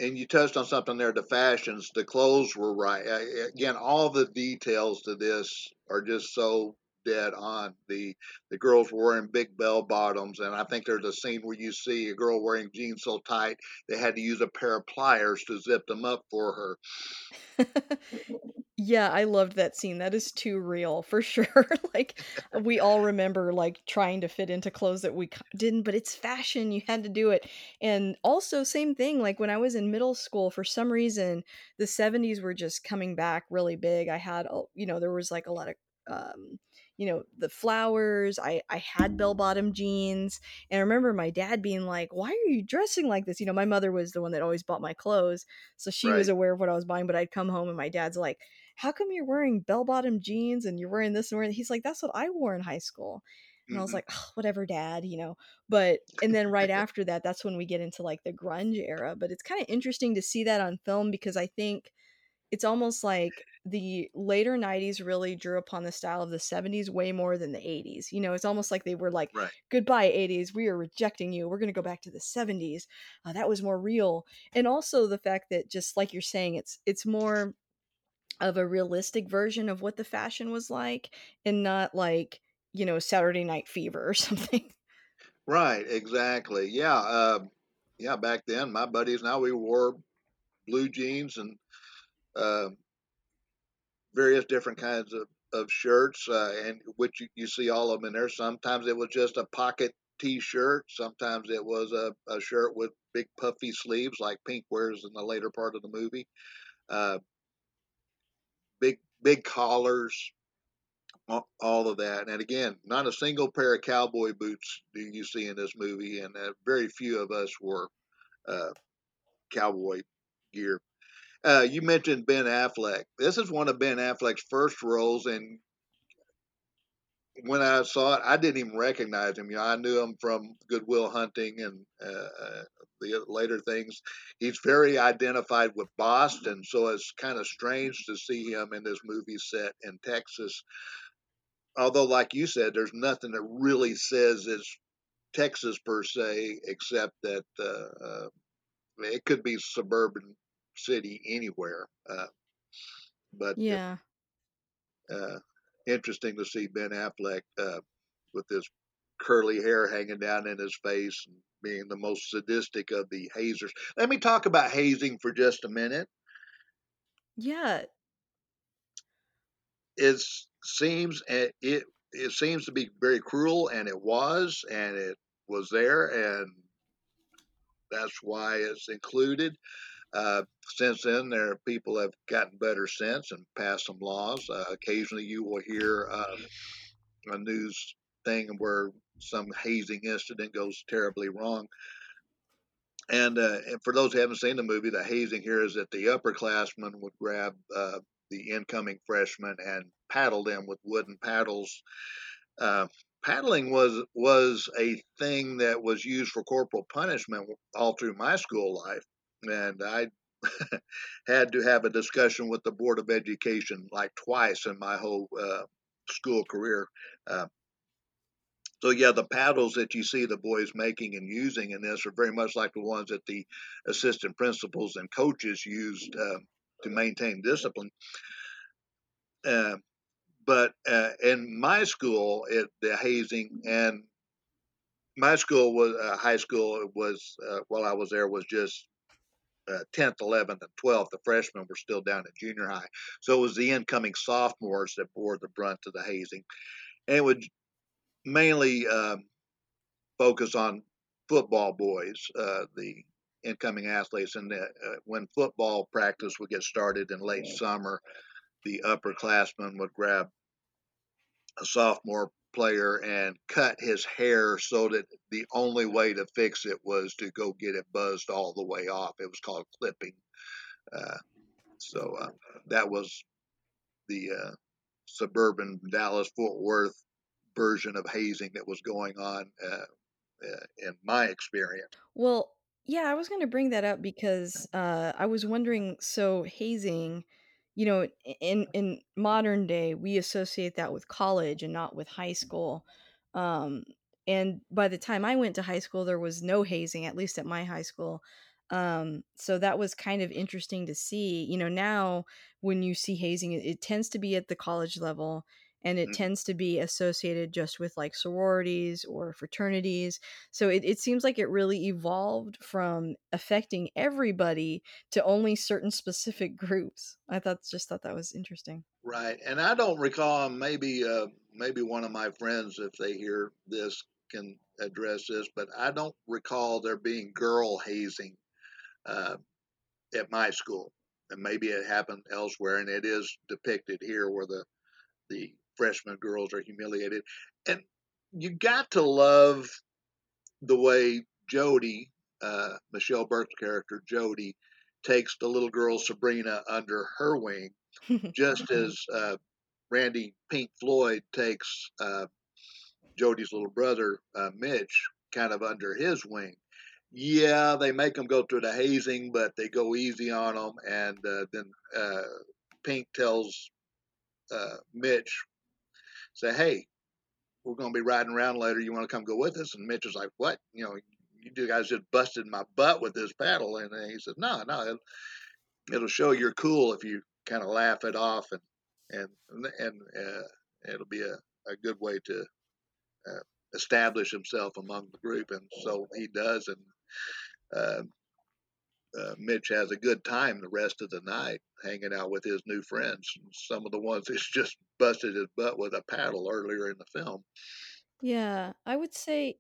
And you touched on something there. The fashions, the clothes were right. Again, all the details to this are just so dead on. The the girls were wearing big bell bottoms, and I think there's a scene where you see a girl wearing jeans so tight they had to use a pair of pliers to zip them up for her. Yeah, I loved that scene. That is too real for sure. Like, we all remember, like, trying to fit into clothes that we didn't, but it's fashion, you had to do it. And also, same thing, like, when I was in middle school, for some reason, the '70s were just coming back really big. I had a you know, there was, like, a lot of, um, you know, the flowers, I I had bell-bottom jeans, and I remember my dad being like, "Why are you dressing like this?" You know, my mother was the one that always bought my clothes, so she was aware of what I was buying, but I'd come home and my dad's like, "How come you're wearing bell-bottom jeans and you're wearing this and wearing" he's like, "That's what I wore in high school." And I was hmm like, "Ugh, "Whatever, dad," you know? But and then right after that, that's when we get into, like, the grunge era, but it's kinda interesting to see that on film because I think it's almost like the later '90s really drew upon the style of the '70s way more than the '80s, you know? It's almost like they were like, Right. "Goodbye, '80s, we are rejecting you, we're gonna go back to the '70s, uh, that was more real." And also the fact that just like you're saying, it's it's more of a realistic version of what the fashion was like and not like, you know, Saturday Night Fever or something. Right. Exactly. Yeah. Uh, yeah. Back then, my buddies now we wore blue jeans and uh, various different kinds of, of shirts, uh, and which you, you see all of them in there. Sometimes it was just a pocket t-shirt. Sometimes it was a, a shirt with big puffy sleeves, like Pink wears in the later part of the movie. Uh, big big collars, all of that. And again, not a single pair of cowboy boots do you see in this movie, and uh, very few of us wore uh, cowboy gear. Uh, you mentioned Ben Affleck. This is one of Ben Affleck's first roles, and when I saw it, I didn't even recognize him. You know, I knew him from Good Will Hunting and uh, the later things. He's very identified with Boston, so it's kind of strange to see him in this movie set in Texas. Although, like you said, there's nothing that really says it's Texas per se, except that uh, uh, it could be suburban city anywhere. Uh, but Yeah. uh, interesting to see Ben Affleck uh, with his curly hair hanging down in his face and being the most sadistic of the hazers. Let me talk about hazing for just a minute. Yeah. It seems it it seems to be very cruel, and it was, and it was there, and that's why it's included. Uh, since then, there people have gotten better sense and passed some laws. Uh, occasionally, you will hear uh, a news thing where some hazing incident goes terribly wrong. And, uh, and for those who haven't seen the movie, the hazing here is that the upperclassmen would grab uh, the incoming freshmen and paddle them with wooden paddles. Paddling was was a thing that was used for corporal punishment all through my school life, and I had to have a discussion with the board of education like twice in my whole uh, school career. Uh, so yeah, the paddles that you see the boys making and using in this are very much like the ones that the assistant principals and coaches used uh, to maintain discipline. Uh, but uh, in my school, it, the hazing and my school was uh, high school it was while I was there was just uh, tenth, eleventh, and twelfth. The freshmen were still down at junior high, so it was the incoming sophomores that bore the brunt of the hazing, and it would mainly um, focus on football boys, uh, the incoming athletes, and the, uh, when football practice would get started in late summer, the upperclassmen would grab a sophomore player and cut his hair so that the only way to fix it was to go get it buzzed all the way off. It was called clipping. Uh, so uh, that was the uh, suburban Dallas Fort Worth version of hazing that was going on uh, uh, in my experience. Well, yeah, I was going to bring that up because uh, I was wondering. So hazing, you know, in in modern day, we associate that with college and not with high school. Um, and by the time I went to high school, there was no hazing, at least at my high school. Um, so that was kind of interesting to see. You know, now when you see hazing, it, it tends to be at the college level and it Mhm. tends to be associated just with like sororities or fraternities. So it, it seems like it really evolved from affecting everybody to only certain specific groups. I thought just thought that was interesting. Right, and I don't recall. Maybe, uh, maybe one of my friends, if they hear this, can address this. But I don't recall there being girl hazing uh, at my school, and maybe it happened elsewhere, and it is depicted here where the the freshman girls are humiliated. And you got to love the way Jody, uh, Michelle Burke's character Jody, takes the little girl Sabrina under her wing, just as uh, Randy Pink Floyd takes uh, Jody's little brother uh, Mitch kind of under his wing. Yeah, they make them go through the hazing, but they go easy on them. And uh, then uh, Pink tells uh, Mitch, say, "Hey, we're going to be riding around later. You want to come go with us?" And Mitch was like, "What? You know, you two guys just busted my butt with this paddle." And he said, "No, no, it'll, it'll show you're cool if you kind of laugh it off, and and and uh, it'll be a, a good way to uh, establish himself among the group." And so he does, and. Uh, uh, Mitch has a good time the rest of the night hanging out with his new friends. Some of the ones he's just busted his butt with a paddle earlier in the film. Yeah, I would say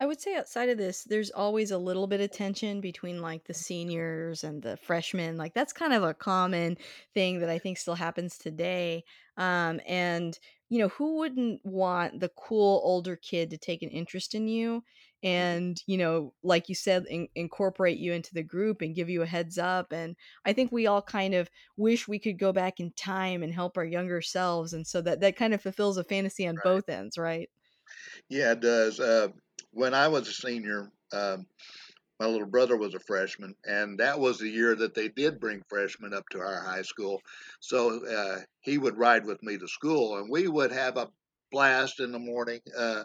I would say outside of this, there's always a little bit of tension between like the seniors and the freshmen. Like that's kind of a common thing that I think still happens today. Um, and you know, who wouldn't want the cool older kid to take an interest in you. And, you know, like you said, in- incorporate you into the group and give you a heads up. And I think we all kind of wish we could go back in time and help our younger selves. And so that that kind of fulfills a fantasy on Right. both ends, right? Yeah, it does. Uh, when I was a senior, um, my little brother was a freshman, and that was the year that they did bring freshmen up to our high school. So uh, he would ride with me to school, and we would have a blast in the morning. Uh,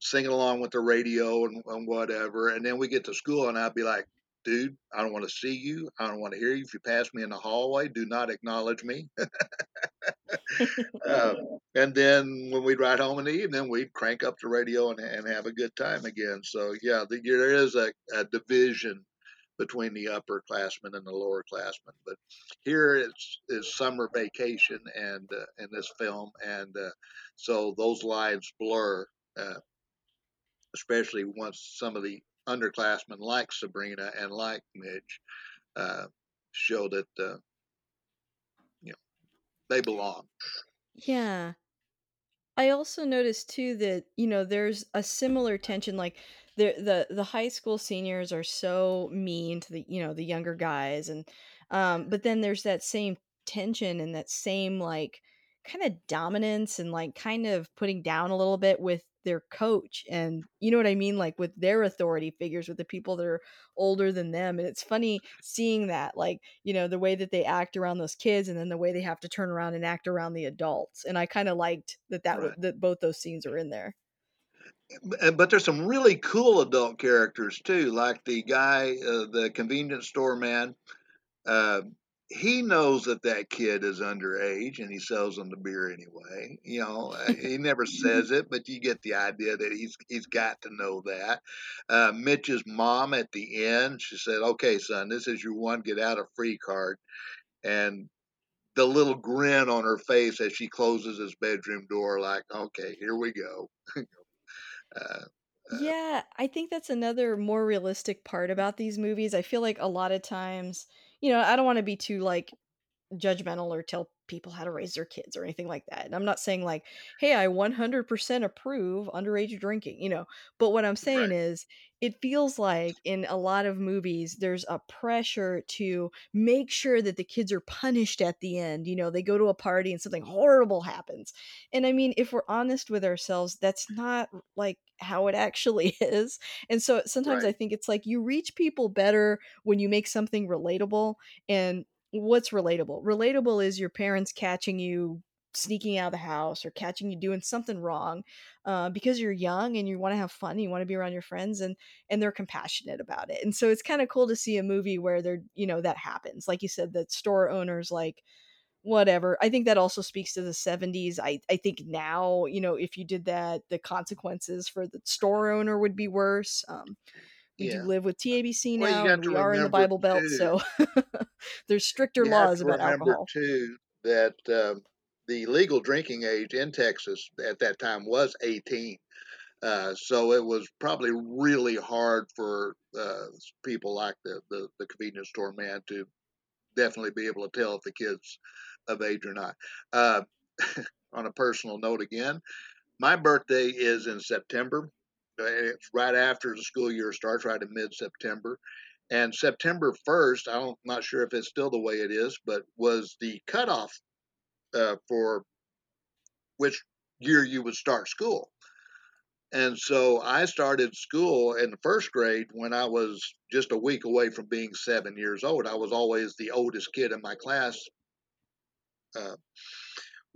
singing along with the radio and, and whatever. And then we get to school, and I'd be like, dude, I don't want to see you. I don't want to hear you. If you pass me in the hallway, do not acknowledge me. uh, and then when we'd ride home in the evening, we'd crank up the radio and, and have a good time again. So, yeah, the, there is a, a division between the upperclassmen and the lowerclassmen. But here it's is summer vacation and uh, in this film, and uh, so those lines blur. Especially once some of the underclassmen like Sabrina and like Mitch uh, show that uh, you know they belong. Yeah. I also noticed too that, you know, there's a similar tension, like, the the the high school seniors are so mean to the you know, the younger guys, and, um but then there's that same tension and that same, like, kinda dominance and, like, kind of putting down a little bit with their coach, and you know what I mean? Like, with their authority figures, with the people that are older than them, and it's funny seeing that, like, you know, the way that they act around those kids and then the way they have to turn around and act around the adults, and I kinda liked that that Right. that both those scenes are in there. But there's some really cool adult characters too, like the guy, uh, the convenience store man. Uh, he knows that that kid is underage, and he sells them the beer anyway. You know, uh, he never says it, but you get the idea that he's he's got to know that. Uh, Mitch's mom at the end, she said, "Okay, son, this is your one get out of free card," and the little grin on her face as she closes his bedroom door, like, "Okay, here we go." uh, uh, Yeah, I think that's another more realistic part about these movies. I feel like a lot of times, you know, I don't wanna be too, like, judgmental or tell people how to raise their kids or anything like that. And I'm not saying like, "Hey, I 100% approve underage drinking," you know? But what I'm saying right, is, it feels like in a lot of movies, there's a pressure to make sure that the kids are punished at the end. You know, they go to a party and something horrible happens. And I mean, if we're honest with ourselves, that's not like how it actually is. And so sometimes right, I think it's like you reach people better when you make something relatable and What's relatable? Relatable is your parents catching you sneaking out of the house or catching you doing something wrong, uh, because you're young and you wanna have fun, you wanna be around your friends, and and they're compassionate about it, and so it's kinda cool to see a movie where they're you know, that happens. Like you said, that store owners, like, whatever. I think that also speaks to the '70s. I I think now, you know, if you did that, the consequences for the store owner would be worse. Um, we do yeah. live with TABC now, to we are in the Bible Belt, too. so there's stricter laws about alcohol. too that um, the legal drinking age in Texas at that time was 18. Uh, so it was probably really hard for uh, people like the, the, the convenience store man to definitely be able to tell if the kid's of age or not. Uh, on a personal note, again, my birthday is in September. It's right after the school year starts, right in mid September. And September 1st, I'm not sure if it's still the way it is, but was the cutoff uh, for which year you would start school. And so I started school in the first grade when I was just a week away from being seven years old. I was always the oldest kid in my class, uh,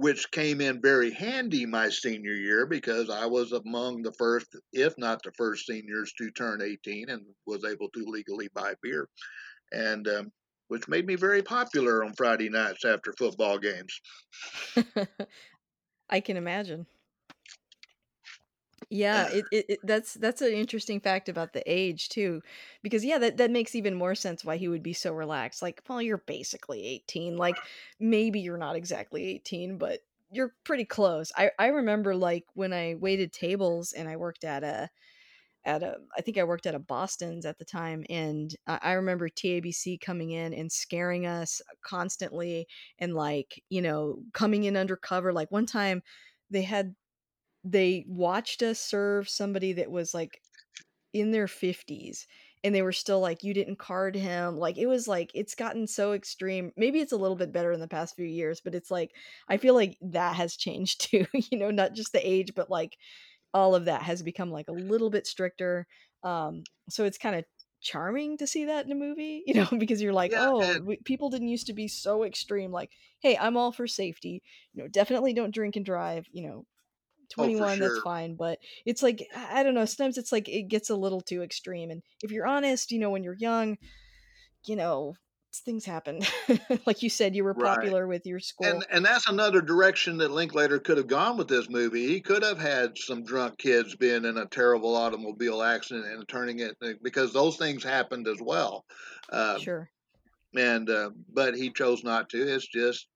which came in very handy my senior year because I was among the first, if not the first seniors to turn 18 and was able to legally buy beer. And um, which made me very popular on Friday nights after football games. I can imagine. Yeah, it, it, it that's that's an interesting fact about the age too, because yeah, that that makes even more sense why he would be so relaxed. Like, well, you're basically 18. Like, maybe you're not exactly 18, but you're pretty close. I I remember like when I waited tables and I worked at a at a I think I worked at a Boston's at the time, and I remember TABC coming in and scaring us constantly, and like you know coming in undercover. Like one time, they had they watched us serve somebody that was, like, in their 50s, and they were still like, "You didn't card him." Like, it was like it's gotten so extreme. Maybe it's a little bit better in the past few years, but it's like I feel like that has changed too, you know, not just the age, but, like, all of that has become, like, a little bit stricter, um, so it's kinda charming to see that in a movie, you know, because you're like, Yeah, "Oh, and w people didn't used to be so extreme, like, hey, I'm all for safety, you know, definitely don't drink and drive, you know, oh, for 21, that's fine, but it's like, I don't know, sometimes it's like it gets a little too extreme, and if you're honest, you know, when you're young, you know, things happen. Like you said, you were Right. popular with your And school. and that's another direction that Linklater could have gone with this movie. He could have had some drunk kids being in a terrible automobile accident and turning it because those things happened as well. Uh, Sure. and uh, but he chose not to. It's just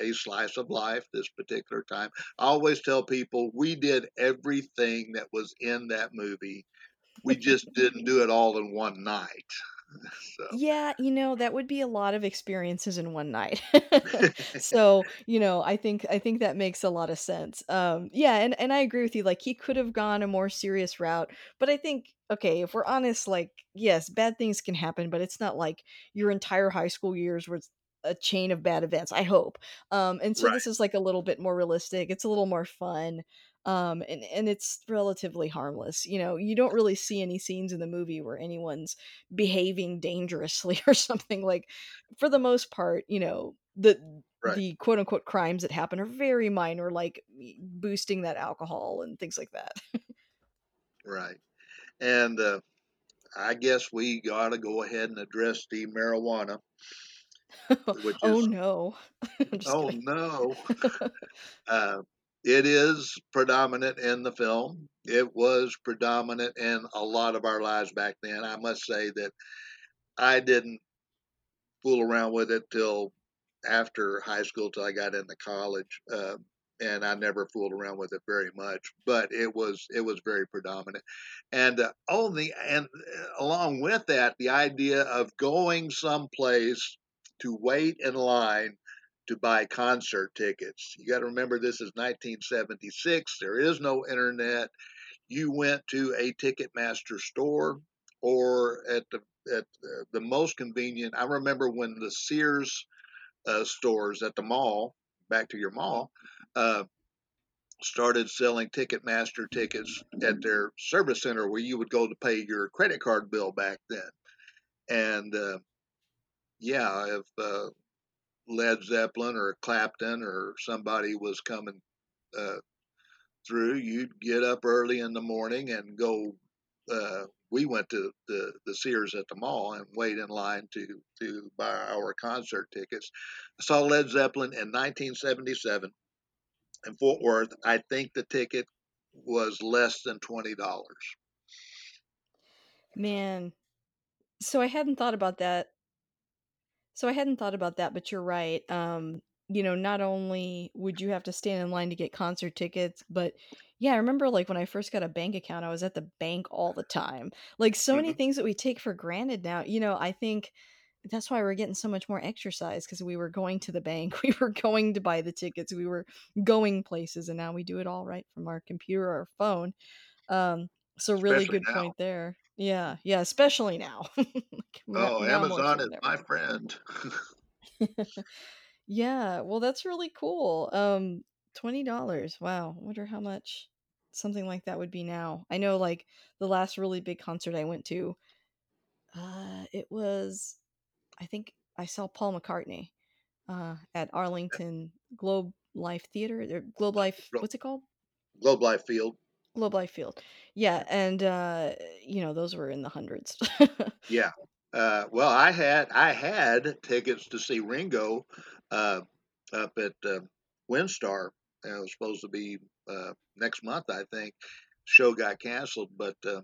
a slice of life this particular time. I always tell people we did everything that was in that movie. We just didn't do it all in one night. so Yeah, you know, that would be a lot of experiences in one night. So, you know, I think I think that makes a lot of sense. Um, yeah, and and I agree with you, like, he could have gone a more serious route, but I think okay, if we're honest, like, yes, bad things can happen, but it's not like your entire high school years was a chain of bad events, I hope. Um, and so this is, like, a little bit more realistic, it's a little more fun, um, and and it's relatively harmless, you know, you don't really see any scenes in the movie where anyone's behaving dangerously or something like for the most part you know the right, the quote unquote crimes that happen are very minor like boosting that alcohol and things like that right. And uh, I guess we got to go ahead and address the marijuana, which oh is no oh kidding no, uh, it is predominant in the film. It was predominant in a lot of our lives back then. I must say that I didn't fool around with it till after high school, till I got into college. Uh, and I never fooled around with it very much, but it was it was very predominant, and uh, oh the and uh, along with that, the idea of going someplace to wait in line to buy concert tickets. You got to remember this is 1976. There is no internet. You went to a Ticketmaster store or at the at the most convenient. I remember when the Sears uh, stores at the mall, back to your mall, uh, started selling Ticketmaster tickets at their service center where you would go to pay your credit card bill back then. And uh, yeah, if uh, Led Zeppelin or Clapton or somebody was coming uh, through, you'd get up early in the morning and go. Uh, we went to the, the Sears at the mall and wait in line to to buy our concert tickets. I saw Led Zeppelin in 1977 in Fort Worth. I think the ticket was less than twenty dollars. man so i hadn't thought about that So I hadn't thought about that, but you're right. Um, you know, not only would you have to stand in line to get concert tickets, but yeah, I remember like when I first got a bank account, I was at the bank all the time. Like so many Mm-hmm. things that we take for granted now. You know, I think that's why we're getting so much more exercise because we were going to the bank, we were going to buy the tickets, we were going places, and now we do it all right from our computer or our phone. Um, so really Especially good now. point there. Yeah, yeah, especially now. Like, Oh, now Amazon is my friend. Yeah, well, that's really cool. Um, $20. Wow. I wonder how much something like that would be now. I know like the last really big concert I went to, uh, it was I think I saw Paul McCartney uh at Arlington Globe Life Theater or Globe Life, what's it called? Globe Life Field. Globe Life Field. Yeah, and uh, you know, those were in the hundreds. Yeah. Uh, well, I had I had tickets to see Ringo uh, up at uh, WinStar. It was supposed to be uh, next month, I think. Show got canceled, but uh,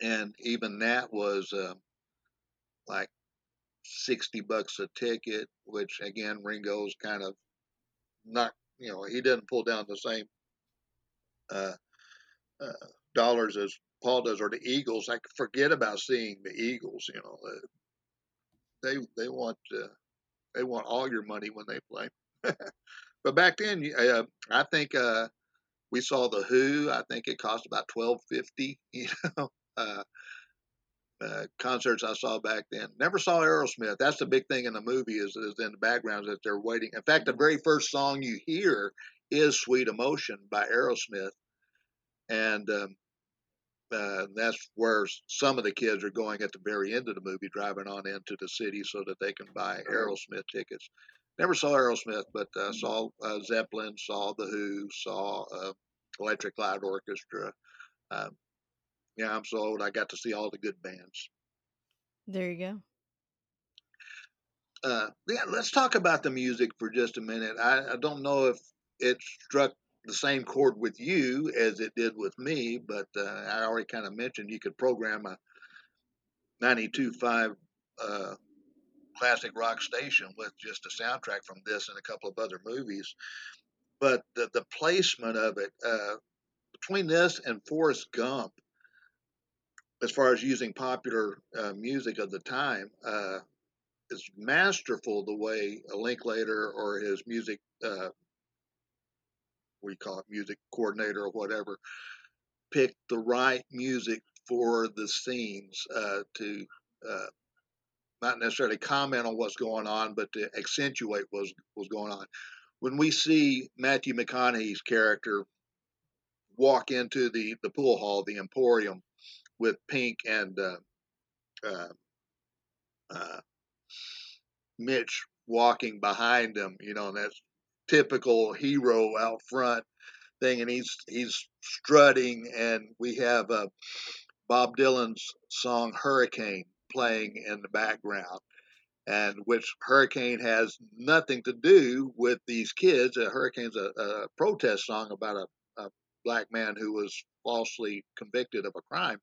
and even that was uh, like sixty bucks a ticket, which again Ringo's kind of not you know he didn't pull down the same dollars as Paul does or the Eagles. I forget about seeing the Eagles. You know uh, they they want uh, they want all your money when they play. but back then, uh, I think uh, we saw the Who. I think it cost about twelve fifty. You know. Uh, uh, concerts I saw back then. Never saw Aerosmith. That's the big thing in the movie is, is in the background that they're waiting. In fact, the very first song you hear is "Sweet Emotion" by Aerosmith, and um, uh, that's where some of the kids are going at the very end of the movie, driving on into the city so that they can buy Aerosmith tickets. Never saw Aerosmith, but uh, saw uh, Zeppelin, saw the Who, saw uh, Electric Light Orchestra. Um, yeah, I'm so old. I got to see all the good bands. There you go. Uh, yeah, let's talk about the music for just a minute. I, I don't know if it struck the same chord with you as it did with me, but uh, I already kind of mentioned you could program a 92.5 uh, classic rock station with just a soundtrack from this and a couple of other movies. But the, the placement of it, uh, between this and Forrest Gump, as far as using popular uh, music of the time, uh, is masterful the way a Linklater or his music, uh, we call it music coordinator or whatever, pick the right music for the scenes uh, to uh, not necessarily comment on what's going on, but to accentuate what's, what's going on. When we see Matthew McConaughey's character walk into the, the pool hall, the Emporium, with Pink and uh, uh, uh, Mitch walking behind him, you know, and that's typical hero out front thing, and he's he's strutting, and we have uh, Bob Dylan's song "Hurricane" playing in the background, and which Hurricane has nothing to do with these kids. A Hurricane's a, a protest song about a, a, black man who was falsely convicted of a crime,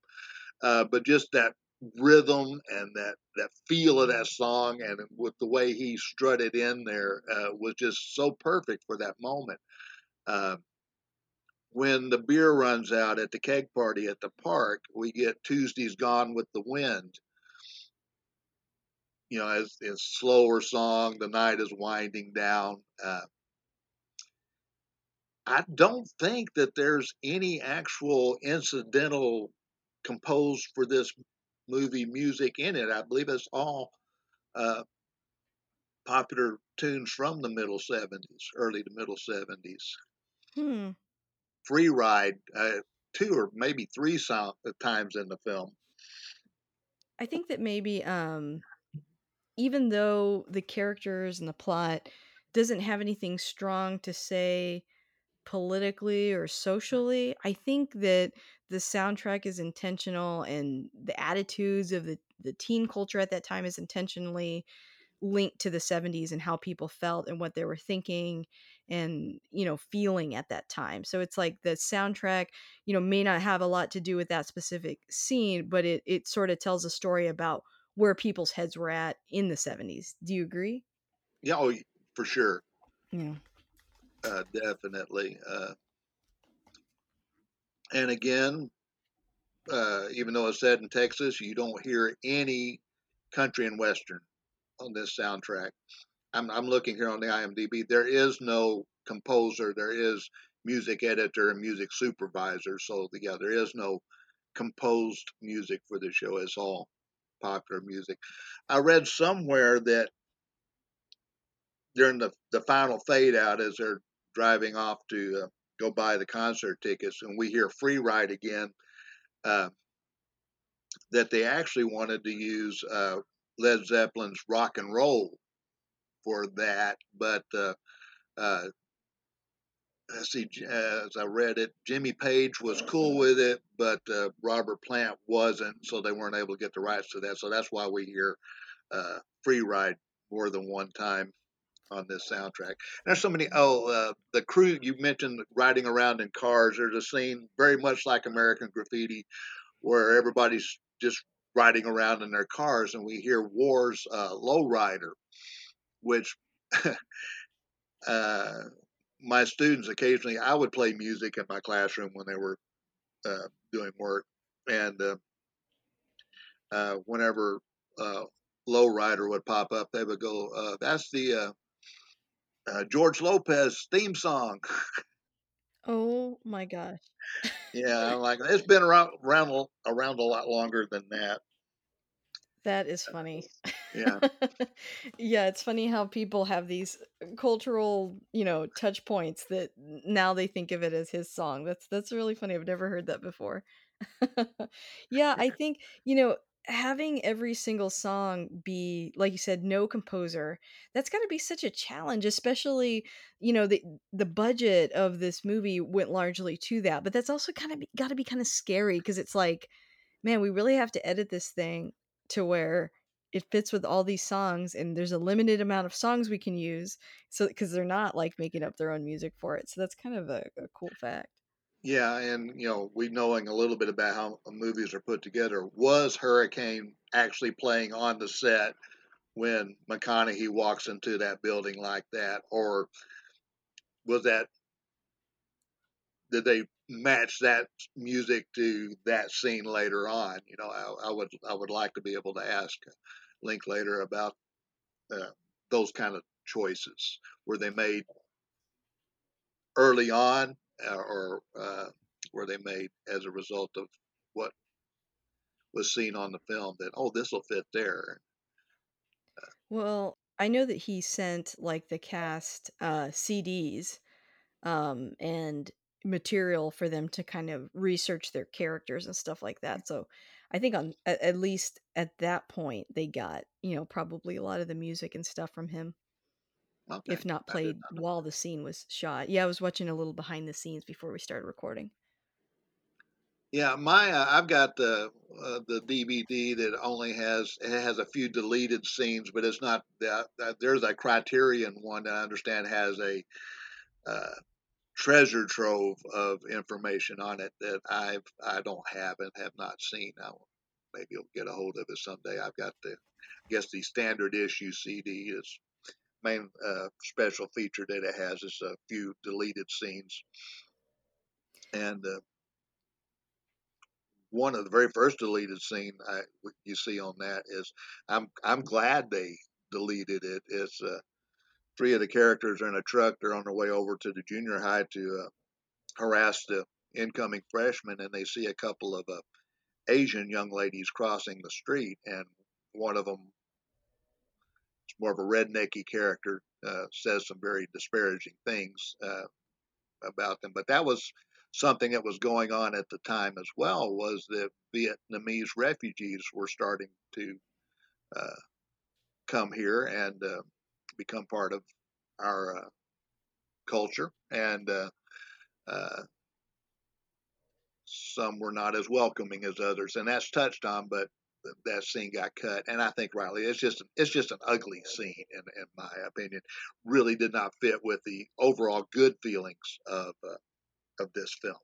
uh, but just that rhythm and that that feel of that song and with the way he strutted in there uh, was just so perfect for that moment. Uh, when the beer runs out at the keg party at the park, we get Tuesday's Gone with the Wind. You know, as a slower song, the night is winding down. Uh, I don't think that there's any actual incidental composed for this movie music in it. I believe it's all uh, popular tunes from the middle 70s, early to middle 70s. Hmm. Free Ride, uh, two or maybe three sound, uh, times in the film. I think that maybe um, even though the characters and the plot doesn't have anything strong to say politically or socially, I think that the soundtrack is intentional and the attitudes of the, the teen culture at that time is intentionally linked to the 70s and how people felt and what they were thinking and you know feeling at that time. So it's like the soundtrack you know may not have a lot to do with that specific scene but it it sort of tells a story about where people's heads were at in the 70s do you agree? Yeah oh, for sure. Yeah. Uh, definitely uh, and again uh, even though it's set in texas you don't hear any country and western on this soundtrack I'm, I'm looking here on the IMDb. There is no composer. There is music editor and music supervisor. So yeah, there is no composed music for the show. It's all popular music. I read somewhere that during the the final fade out as they're driving off to uh, go buy the concert tickets, and we hear "Free Ride" again. Uh, that they actually wanted to use uh, Led Zeppelin's "Rock and Roll" for that, but uh, uh, let's see, as I read it, Jimmy Page was cool with it, but uh, Robert Plant wasn't, so they weren't able to get the rights to that. So that's why we hear uh, "Free Ride" more than one time on this soundtrack. There's so many. Oh, uh, the crew you mentioned riding around in cars. There's a scene very much like American Graffiti, where everybody's just riding around in their cars, and we hear War's uh, "Lowrider," which uh, my students occasionally I would play music in my classroom when they were uh, doing work, and uh, uh whenever uh, Lowrider would pop up, they would go, "That's the Uh, George Lopez theme song." oh my gosh! yeah, I'm like it's been around around around a lot longer than that. That is uh, funny. Yeah. yeah, it's funny how people have these cultural, you know, touch points that now they think of it as his song. That's that's really funny. I've never heard that before. yeah, I think, you know, having every single song be like you said no composer that's got to be such a challenge especially you know the the budget of this movie went largely to that but that's also kind of got to be kind of scary because it's like man we really have to edit this thing to where it fits with all these songs and there's a limited amount of songs we can use so because they're not like making up their own music for it so that's kind of a, a cool fact yeah and you know we knowing a little bit about how movies are put together was hurricane actually playing on the set when mcconaughey walks into that building like that or was that did they match that music to that scene later on. You know, I, I would I would like to be able to ask Linklater about uh, those kind of choices. Were they made early on, or uh, were they made as a result of what was seen on the film? That oh, this will fit there. Well, I know that he sent like the cast uh, CDs um, and material for them to kind of research their characters and stuff like that. So I think on at least at that point they got you know probably a lot of the music and stuff from him, Okay, if not played not while the scene was shot. Yeah, I was watching a little behind the scenes before we started recording. Yeah, my uh, I've got the uh, the DVD that only has it has a few deleted scenes, but it's not that. that there's a Criterion one that I understand has a uh, treasure trove of information on it that I've I don't have and have not seen. I will, maybe I'll get a hold of it someday. I've got the I guess the standard issue CD is main uh, special feature that it has is a few deleted scenes, and uh, one of the very first deleted scene I, you see on that is I'm I'm glad they deleted it. It's uh, three of the characters are in a truck. They're on their way over to the junior high to uh, harass the incoming freshmen, and they see a couple of uh, Asian young ladies crossing the street, and one of them, it's more of a rednecky character, uh, says some very disparaging things uh, about them. But that was something that was going on at the time as well was that Vietnamese refugees were starting to uh, come here and uh, become part of our uh, culture, and uh, some were not as welcoming as others, and that's touched on, but that scene got cut, and I think rightly. It's just it's just an ugly scene, in, in my opinion. Really did not fit with the overall good feelings of uh, of this film.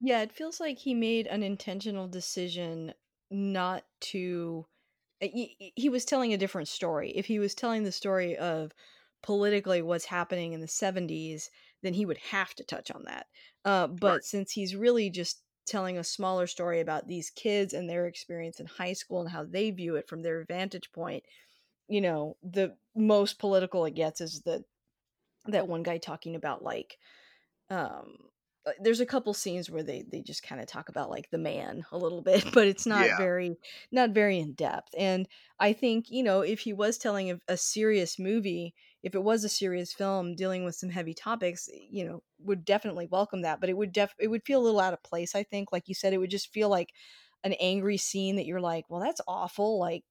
Yeah, it feels like he made an intentional decision not to uh, he, he was telling a different story. If he was telling the story of politically what's happening in the 70s, then he would have to touch on that. Uh, Right. but since he's really just telling a smaller story about these kids and their experience in high school and how they view it from their vantage point, you know, the most political it gets is the that one guy talking about like um Uh, there's a couple scenes where they they just kind of talk about like the man a little bit but it's not Yeah. very not very in depth and i think you know if he was telling a, a serious movie if it was a serious film dealing with some heavy topics eh, you know would definitely welcome that but it would def it would feel a little out of place i think like you said it would just feel like an angry scene that you're like well that's awful like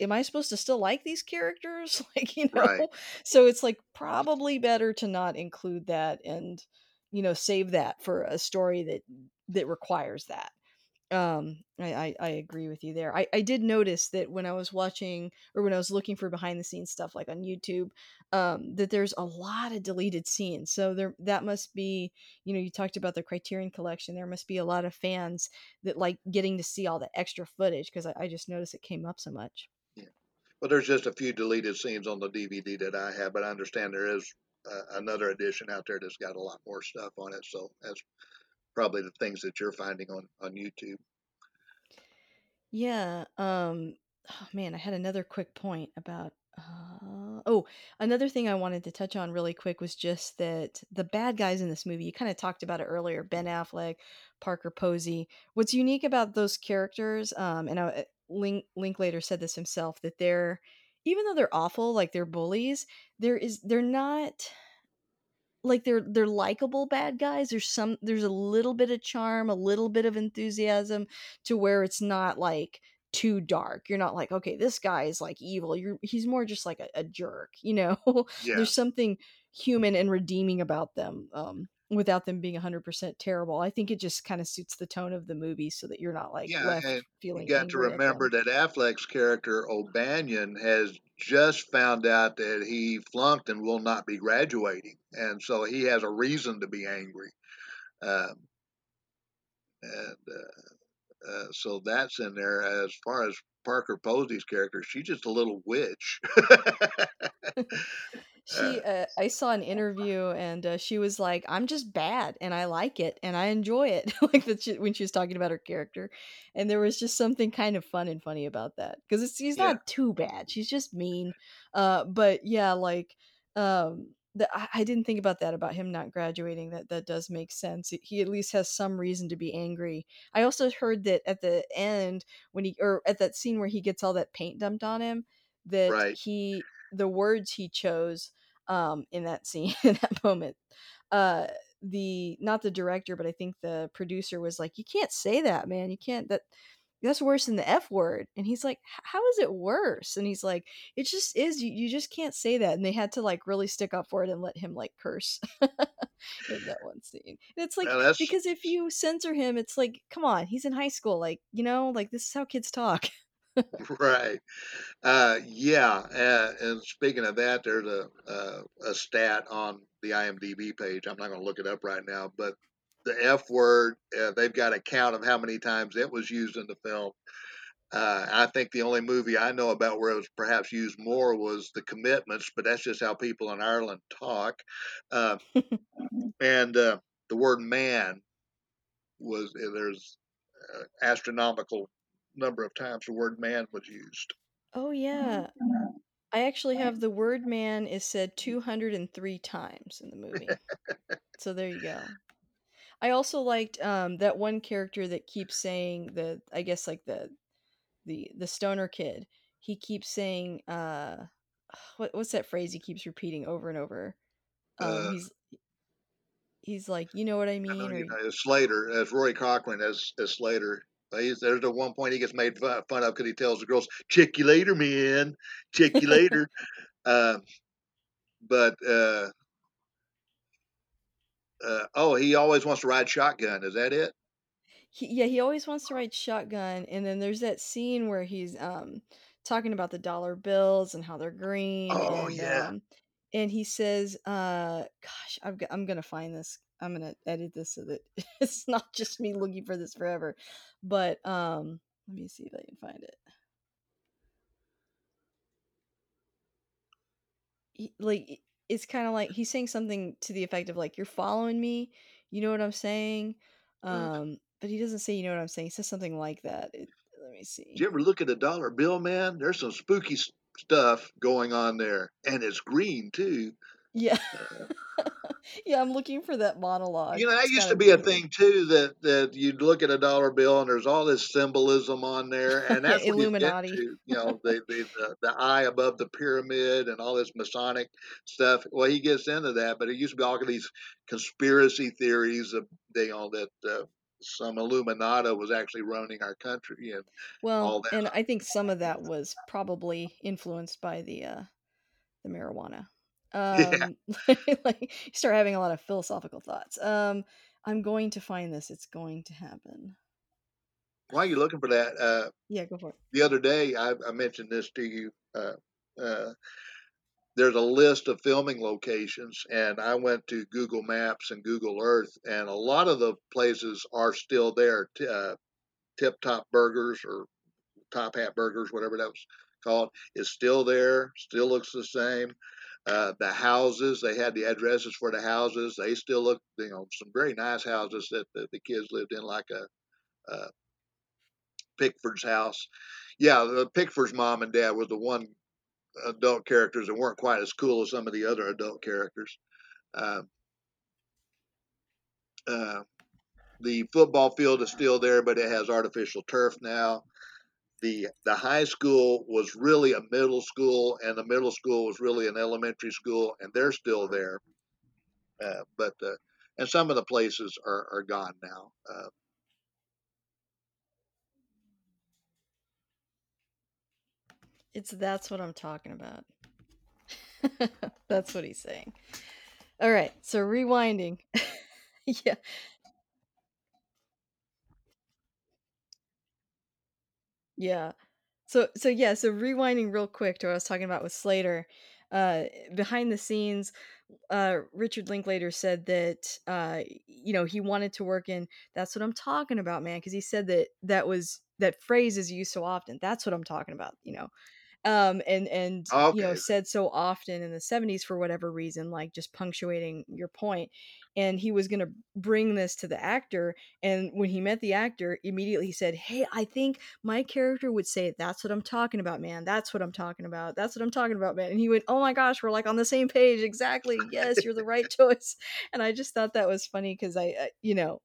am I supposed to still like these characters? like, you know? Right. So it's like probably better to not include that and, you know, save that for a story that that requires that. Um, I, I, I agree with you there. I, I did notice that when I was watching or when I was looking for behind the scenes stuff like on YouTube, um, that there's a lot of deleted scenes. So there that must be, you know, you talked about the Criterion collection. There must be a lot of fans that like getting to see all the extra footage because I, I just noticed it came up so much. Yeah. But there's just a few deleted scenes on the DVD that I have, but I understand there is another edition out there that's got a lot more stuff on it. So that's probably the things that you're finding on on YouTube. Yeah, um, oh man, I had another quick point about uh, oh, another thing I wanted to touch on really quick was just that the bad guys in this movie, you kind of talked about it earlier, Ben Affleck, Parker Posey. What's unique about those characters, um, and I, Link Linklater said this himself, that they're even though they're awful, like they're bullies, there is they're not like they're they're likable bad guys. There's some there's a little bit of charm, a little bit of enthusiasm to where it's not like too dark. You're not like, okay, this guy is like evil. You're he's more just like a, a jerk, you know. Yeah. there's something human and redeeming about them. Um without them being 100% terrible. I think it just kind of suits the tone of the movie so that you're not like Yeah, left and you got to remember that Affleck's character O'Banion has just found out that he flunked and will not be graduating, and so he has a reason to be angry. Um, and uh, uh, so that's in there. As far as Parker Posey's character, she's just a little witch. She, uh, I saw an interview and uh, she was like, "I'm just bad and I like it and I enjoy it." like that she, when she was talking about her character, and there was just something kind of fun and funny about that because she's yeah, not too bad. She's just mean, uh, but yeah, like um, the, I, I didn't think about that about him not graduating. That that does make sense. He at least has some reason to be angry. I also heard that at the end when he or at that scene where he gets all that paint dumped on him, that right. he the words he chose um, in that scene in that moment. Uh, the not the director, but I think the producer was like, "You can't say that, man. You can't that." That's worse than the F word. And he's like, How is it worse? And he's like, It just is. You, you just can't say that. And they had to like really stick up for it and let him like curse in that one scene. And it's like, because if you censor him, it's like, come on, he's in high school. Like, you know, like this is how kids talk. Right. Uh, yeah, uh, and speaking of that, there's a, a a stat on the IMDb page. I'm not going to look it up right now, but the F word, uh, they've got a count of how many times it was used in the film. Uh, I think the only movie I know about where it was perhaps used more was The Commitments, but that's just how people in Ireland talk. Uh, and uh, the word man was there's uh, astronomical number of times the word man was used. oh, yeah. I actually have the word man is said 203 times in the movie. So there you go. I also liked um that one character that keeps saying the I guess like the the the stoner kid. He keeps saying uh what what's that phrase he keeps repeating over and over? Um Uh, he's he's like, "You know what I I know mean?" or you know as Slater, as Rory Cochrane as as Slater. He's, there's the one point he gets made fun, of because he tells the girls, "Check you later, man. Check you later." uh, but uh, uh, oh, he always wants to ride shotgun. Is that it? he, yeah, he always wants to ride shotgun and then there's that scene where he's um talking about the dollar bills and how they're green Oh and yeah. um and he says uh gosh I'm, I'm gonna find this i'm gonna edit this so that it's not just me looking for this forever but um let me see if i can find it he, like it's kind of like he's saying something to the effect of like you're following me you know what i'm saying Uh, um but he doesn't say you know what i'm saying he says something like that it, let me see. did you ever look at a dollar bill, man? There's some spooky stuff going on there, and it's green too. yeah Uh, yeah i'm looking for that monologue You know, that it's used to be a thing too. That that you'd look at a dollar bill and there's all this symbolism on there, and yeah that's he's illuminati into. You know, the the the, the eye above the pyramid and all this Masonic stuff. Well, he gets into that, but it used to be all of these conspiracy theories of you know that uh, some Illuminata was actually running our country and well all that. and i think some of that was probably influenced by the uh the marijuana Yeah. um like you start having a lot of philosophical thoughts um i'm going to find this it's going to happen Why are you looking for that? Uh, yeah go for it the other day, I, I mentioned this to you. Uh, uh, there's a list of filming locations and i went to google maps and google earth and a lot of the places are still there uh, tip top burgers or top hat burgers whatever that was called is still there still looks the same uh, the houses they had the addresses for the houses. They still look you know some very nice houses that the, the kids lived in like a, pickford's house. Yeah the pickford's mom and dad were the one adult characters that weren't quite as cool as some of the other adult characters. Uh, Uh, the football field is still there, but it has artificial turf now. The the high school was really a middle school, and the middle school was really an elementary school, and they're still there. Uh, but uh, and some of the places are, are gone now. Uh, it's that's what i'm talking about that's what he's saying all right so rewinding yeah yeah So so yeah, so rewinding real quick to what I was talking about with Slater, uh, behind the scenes, uh, Richard Linklater said that uh, you know he wanted to work in. That's what I'm talking about, man, because he said that that was that phrase is used so often. That's what I'm talking about, you know. Um, and and, you know, said so often in the '70s for whatever reason, like, just punctuating your point, and he was gonna bring this to the actor, and when he met the actor, immediately he said, "Hey, I think my character would say that's what I'm talking about, man. That's what I'm talking about. That's what I'm talking about, man.'" And he went, "Oh my gosh, we're, like, on the same page, exactly. Yes, you're the right choice." And I just thought that was funny 'cause I I you know,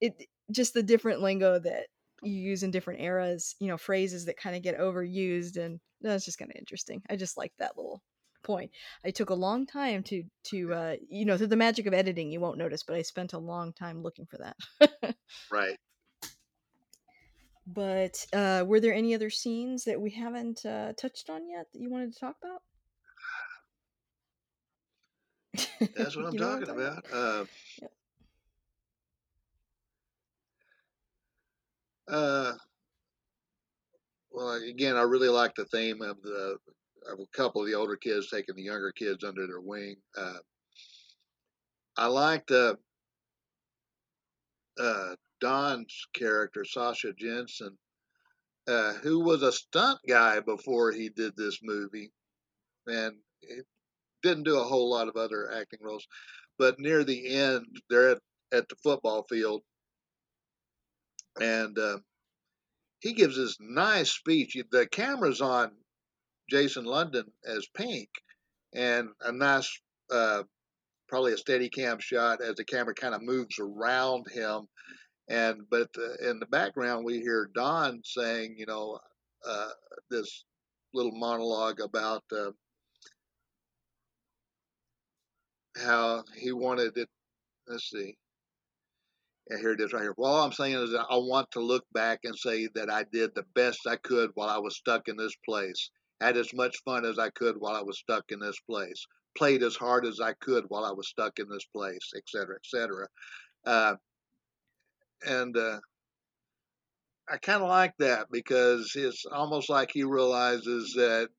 it just the different lingo that you use in different eras, you know, phrases that kinda get overused, and that's just kinda interesting. I just like that little point. I took a long time to to, uh you know, through the magic of editing, you won't notice, but I spent a long time looking for that. Right. But, uh, were there any other scenes that we haven't, uh, touched on yet that you wanted to talk about? That's what I'm You know what I'm talking talking about? about, uh. Uh well, again, I really like the theme of the of a couple of the older kids taking the younger kids under their wing, uh I like the uh, Don's character, Sasha Jenson, uh, who was a stunt guy before he did this movie, and didn't do a whole lot of other acting roles, but near the end, they're at at the football field and, uh, he gives this nice speech. The camera's on Jason London as Pink, and a nice, uh, probably a Steadicam shot as the camera kinda moves around him, and but, uh, in the background, we hear Don saying, you know, uh, this little monologue about, uh how he wanted it let's see. Yeah, here it is right here. "Well, all I'm saying is that I want to look back and say that I did the best I could while I was stuck in this place, had as much fun as I could while I was stuck in this place, played as hard as I could while I was stuck in this place, etcetera, etcetera." Uh and, uh I kinda like that because it's almost like he realizes that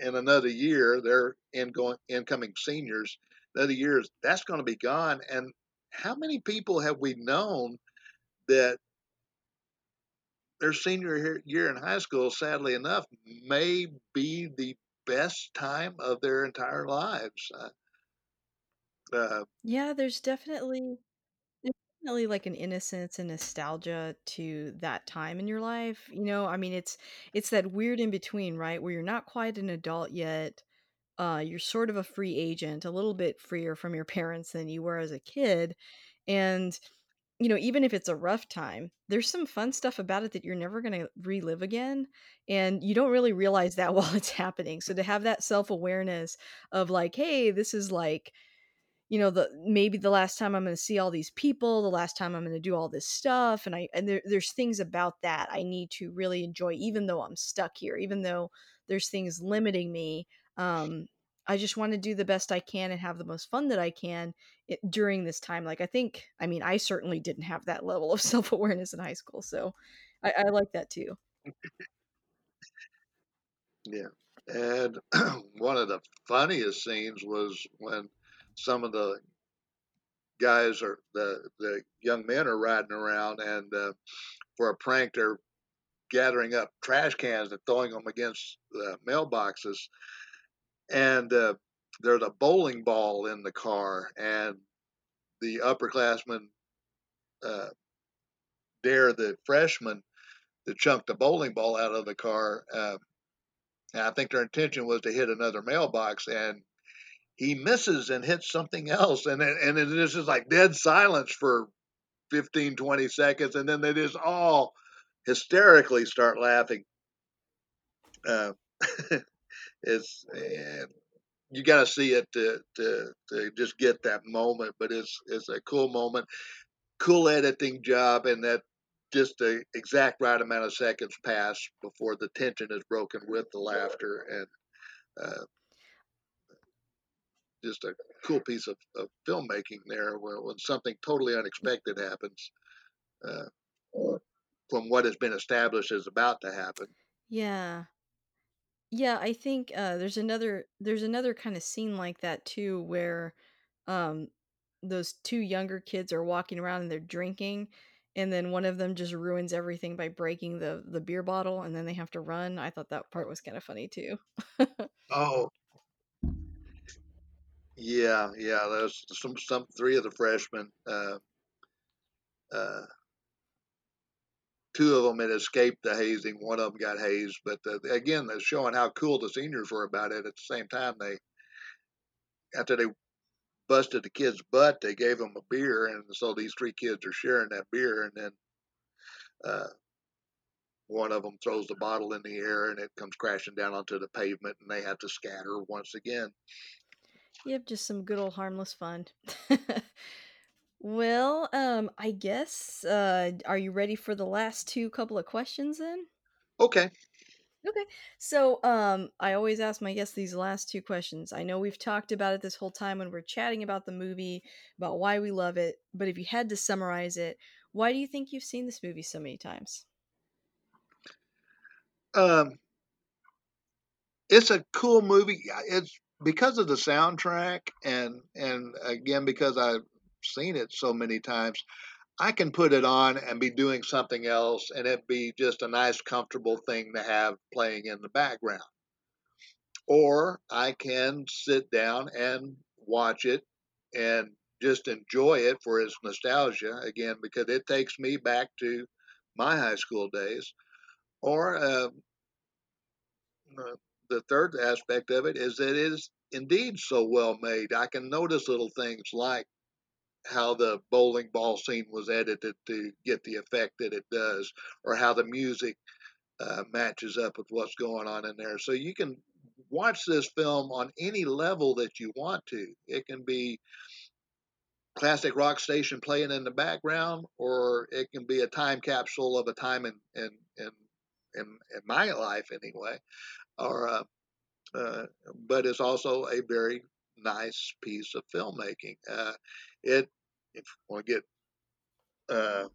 in another year, they're ingoing incoming seniors, another years, that's gonna be gone, and how many people have we known that their senior year in high school, sadly enough, may be the best time of their entire lives, uh uh Yeah, there's definitely there's definitely, like, an innocence and nostalgia to that time in your life, you know, I mean, it's it's that weird in between, right, where you're not quite an adult yet, uh, you're sort of a free agent, a little bit freer from your parents than you were as a kid, and, you know, even if it's a rough time, there's some fun stuff about it that you're never gonna relive again, and you don't really realize that while it's happening, so to have that self-awareness of, like, "Hey, this is, like, you know, the maybe the last time I'm gonna see all these people, the last time I'm gonna do all this stuff," and I and there there's things about that I need to really enjoy even though I'm stuck here, even though there's things limiting me, um, I just wanna do the best I can and have the most fun that I can i during this time, like, I think I mean, I certainly didn't have that level of self-awareness in high school, so I I like that too. Yeah, and one of the funniest scenes was when some of the guys are the the young men are riding around and, uh, for a prank, they're gathering up trash cans and throwing them against the mailboxes, and, uh, there's a bowling ball in the car, and the upperclassmen, uh dare the freshman to chunk the bowling ball out of the car, um, and I think their intention was to hit another mailbox, and he misses and hits something else, and and then it's just, like, dead silence for 15, 20 seconds, and then they just all hysterically start laughing. Uh, it's you gotta see it to to to just get that moment, but it's it's a cool moment, cool editing job, and that just the exact right amount of seconds pass before the tension is broken with the laughter, and, uh just a cool piece of of filmmaking there where when something totally unexpected happens, uh, from what has been established is about to happen. Yeah. Yeah, I think, uh, there's another there's another kinda scene like that too where, um, those 2 younger kids are walking around and they're drinking, and then one of them just ruins everything by breaking the the beer bottle and then they have to run. I thought that part was kind of funny too. Oh, yeah, yeah. There's some some three of the freshmen. Uh, uh, two of them had escaped the hazing. One of them got hazed, but uh, again, they're showing how cool the seniors were about it. At the same time, they after they busted the kid's butt, they gave them a beer, and so these three kids are sharing that beer, and then uh, one of them throws the bottle in the air, and it comes crashing down onto the pavement, and they have to scatter once again. Yep, just some good old harmless fun. well, um, I guess uh, are you ready for the last two couple of questions then? Okay. Okay. So, um, I always ask my guests these last two questions. I know we've talked about it this whole time when we're chatting about the movie, about why we love it, but if you had to summarize it, why do you think you've seen this movie so many times? Um, it's a cool movie. It's because of the soundtrack, and and again because I've seen it so many times. I can put it on and be doing something else, and it be just a nice, comfortable thing to have playing in the background. Or I can sit down and watch it and just enjoy it for its nostalgia again because it takes me back to my high school days. Or uh, the third aspect of it is that it is indeed so well made. I can notice little things like how the bowling ball scene was edited to get the effect that it does, or how the music uh, matches up with what's going on in there. So you can watch this film on any level that you want to. It can be classic rock station playing in the background, or it can be a time capsule of a time in in in in, in my life anyway. Or, uh, uh, but it's also a very nice piece of filmmaking. Uh, it, if you want to get uh,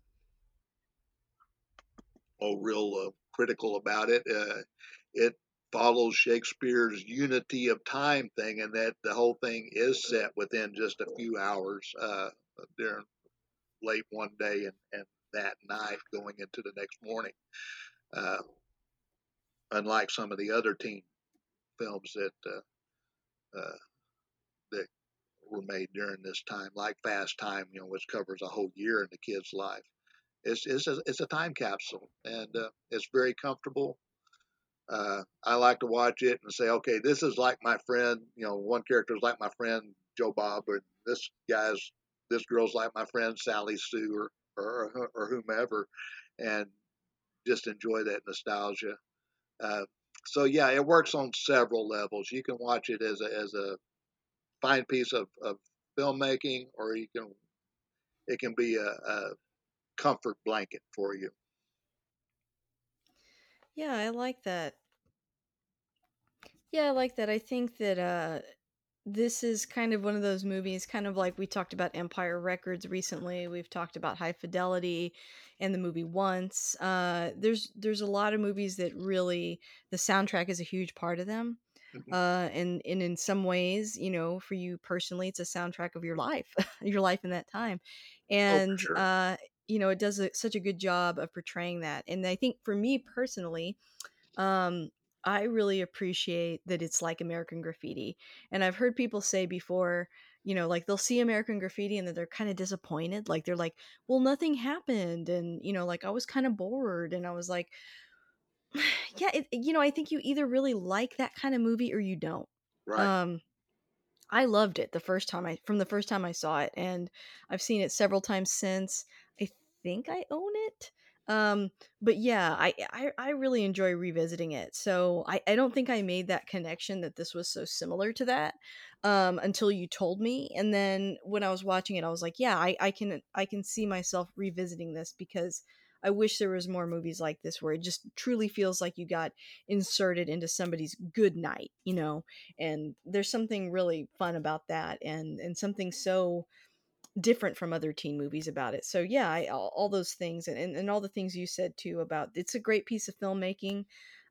oh, real uh, critical about it, uh, it follows Shakespeare's unity of time thing, and that the whole thing is set within just a few hours uh, during late one day and, and that night going into the next morning. Uh, unlike some of the other teen films that uh, uh, that were made during this time, like Fast Time, you know, which covers a whole year in the kid's life. It's it's a, it's a time capsule, and uh, it's very comfortable. Uh, I like to watch it and say, okay, this is like my friend. You know, one character is like my friend Joe Bob, or this guy's this girl's like my friend Sally Sue, or or, or whomever, and just enjoy that nostalgia. Uh, so yeah, it works on several levels. You can watch it as a as a fine piece of, of filmmaking, or you can it can be a, a comfort blanket for you. Yeah, I like that. Yeah, I like that. I think that uh this is kind of one of those movies, kind of like we talked about Empire Records recently. We've talked about High Fidelity and the movie Once. Uh, there's there's a lot of movies that really the soundtrack is a huge part of them. Mhm. Uh, and and in some ways, you know, for you personally, it's a soundtrack of your life, your life in that time, Oh, and sure. uh, you know, it does a, such a good job of portraying that. And I think for me personally, um, I really appreciate that it's like American Graffiti. And I've heard people say before, you know, like they'll see American Graffiti and then they're kind of disappointed. Like they're like, well, nothing happened. And, you know, like I was kind of bored. And I was like, yeah, it, you know, I think you either really like that kind of movie or you don't. Right. Um, I loved it the first time I from the first time I saw it, and I've seen it several times since. I think I own it. Um, but yeah, I, I I really enjoy revisiting it. So I, I don't think I made that connection that this was so similar to that um, until you told me. And then when I was watching it, I was like, yeah, I, I can I can see myself revisiting this because I wish there was more movies like this where it just truly feels like you got inserted into somebody's good night, you know, and there's something really fun about that and and something so different from other teen movies about it. So yeah I, all, all those things and, and, and all the things you said too about it's a great piece of filmmaking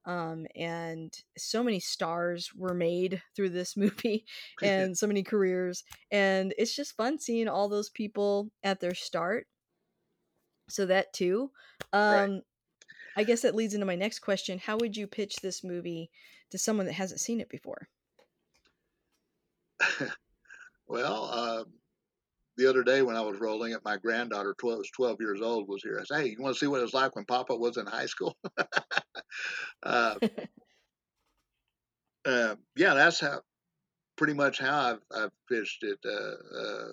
um, and so many stars were made through this movie and so many careers and it's just fun seeing all those people at their start So that too. Right. Um, I guess that leads into my next question. How would you pitch this movie to someone that hasn't seen it before? well, uh, the other day when I was rolling it, my granddaughter, 12, was 12 years old, was here. I said, "Hey, you want to see what it was like when Papa was in high school?" uh, uh, yeah, that's how pretty much how I've, I've pitched it. Uh, uh,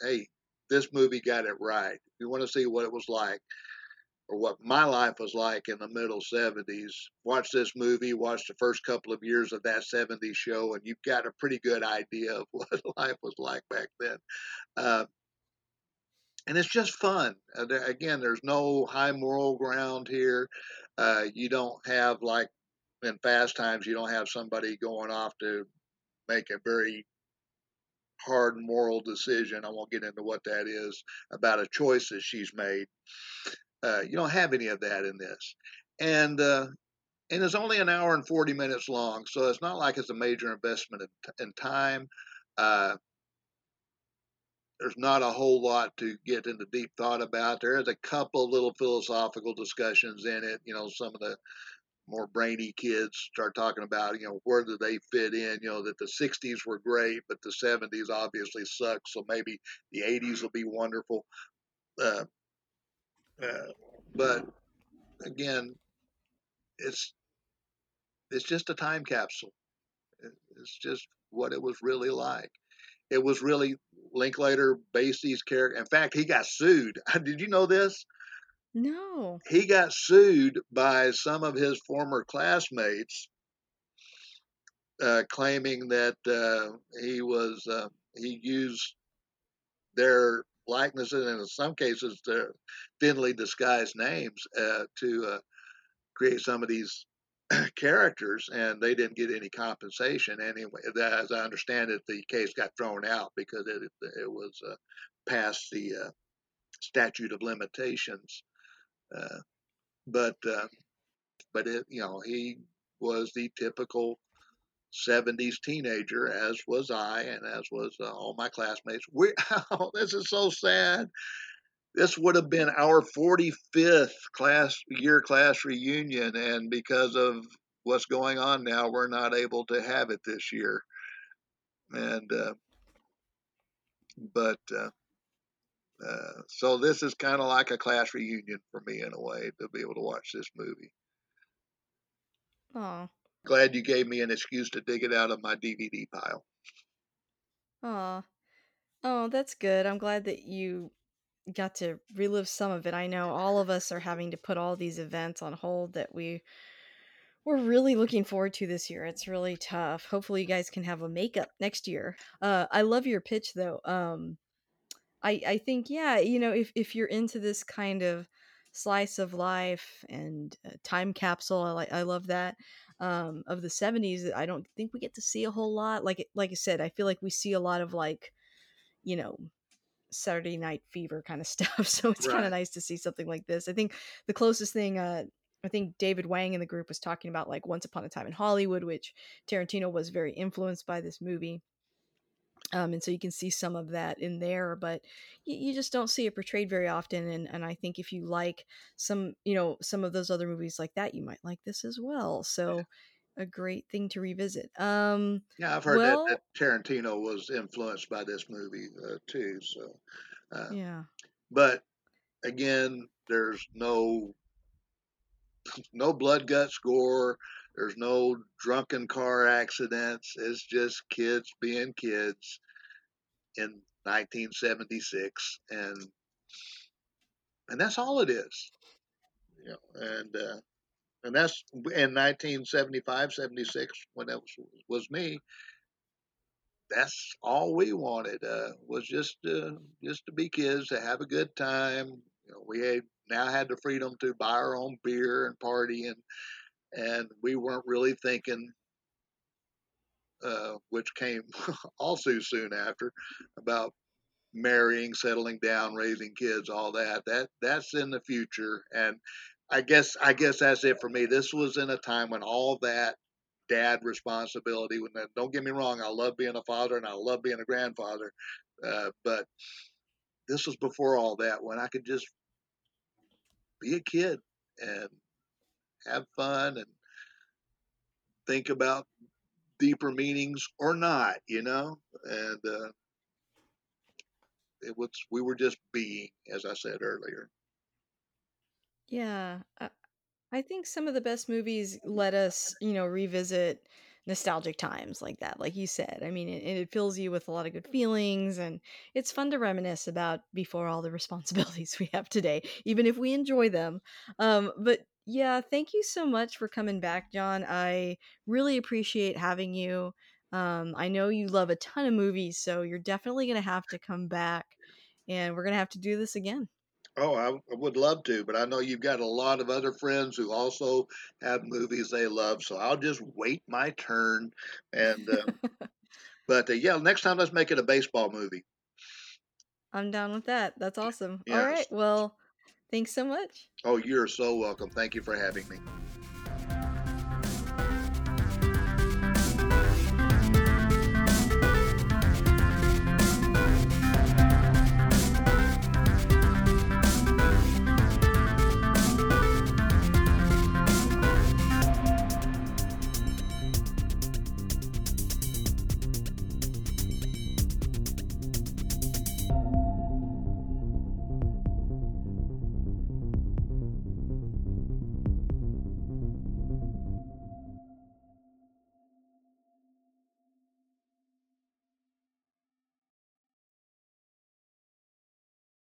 hey, this movie got it right. If you want to see what it was like, or what my life was like in the middle 70s, watch this movie, watch the first couple of years of that 70s show, and you've got a pretty good idea of what life was like back then. Uh, and it's just fun. Uh, there, again, there's no high moral ground here. Uh, you don't have like in fast times, you don't have somebody going off to make a very hard moral decision. I won't get into what that is about a choice that she's made. Uh, you don't have any of that in this, and uh, and it's only an hour and forty minutes long, so it's not like it's a major investment in, in time. Uh, there's not a whole lot to get into deep thought about. There is a couple little philosophical discussions in it. You know, some of the more brainy kids start talking about, you know, where do they fit in? You know, that the 60s were great, but the 70s obviously sucked. So maybe the 80s will be wonderful. Uh, uh, but again, it's it's just a time capsule. It's just what it was really like. It was really Linklater based these characters. In fact, he got sued. Did you know this? No. He got sued by some of his former classmates, uh, claiming that uh, he was uh, he used their likenesses and in some cases their thinly disguised names uh, to uh, create some of these characters, and they didn't get any compensation. Anyway, as I understand it, the case got thrown out because it it was uh, past the statute of limitations. Uh, but uh, but it you know he was the typical 70s teenager, as was I, and as was uh, all my classmates. We oh, this is so sad. This would have been our 45th class year class reunion, and because of what's going on now, we're not able to have it this year. And uh, but uh, uh, so this is kind of like a class reunion for me in a way to be able to watch this movie. Oh. Glad you gave me an excuse to dig it out of my DVD pile. Aw. Oh, that's good. I'm glad that you got to relive some of it. I know all of us are having to put all these events on hold that we we're really looking forward to this year. It's really tough. Hopefully you guys can have a makeup next year. Uh I love your pitch though. Um I I think yeah, you know, if if you're into this kind of slice of life and uh, time capsule, I like I love that. Um of the 70s, I don't think we get to see a whole lot. Like like I said, I feel like we see a lot of like, you know, Saturday Night Fever kind of stuff. So it's kind of nice to see something like this. I think the closest thing uh I think David Wang in the group was talking about like Once Upon a Time in Hollywood, which Tarantino was very influenced by this movie um, and so you can see some of that in there but you, you just don't see it portrayed very often and, and i think if you like some you know some of those other movies like that you might like this as well so a great thing to revisit um Yeah, I've heard that, that Tarantino was influenced by this movie uh, too. So, uh, yeah but again, there's no no blood guts gore. There's no drunken car accidents. It's just kids being kids in 1976, and and that's all it is. You know, and uh, and that's in 1975, 76 when that was, was me. That's all we wanted uh, was just uh, just to be kids to have a good time. You know, we had, now had the freedom to buy our own beer and party, and and we weren't really thinking, uh, which came also soon after, about marrying, settling down, raising kids, all that. That that's in the future, and I guess I guess that's it for me. This was in a time when all that dad responsibility. When don't get me wrong, I love being a father and I love being a grandfather, uh, but this was before all that when I could just be a kid and have fun and think about deeper meanings or not, you know. And uh, it was we were just being, as I said earlier. Yeah, I, think some of the best movies let us, you know, revisit nostalgic times like that, like you said. I mean, it, it fills you with a lot of good feelings, and it's fun to reminisce about before all the responsibilities we have today, even if we enjoy them. Um, but yeah, thank you so much for coming back, John. I really appreciate having you. Um, I know you love a ton of movies, so you're definitely going to have to come back, and we're going to have to do this again. Oh, I, I would love to, but I know you've got a lot of other friends who also have movies they love, so I'll just wait my turn. And uh, but uh, yeah, next time let's make it a baseball movie. I'm down with that. That's awesome. All right. Yes. Well, thanks so much. Oh, you're so welcome. Thank you for having me.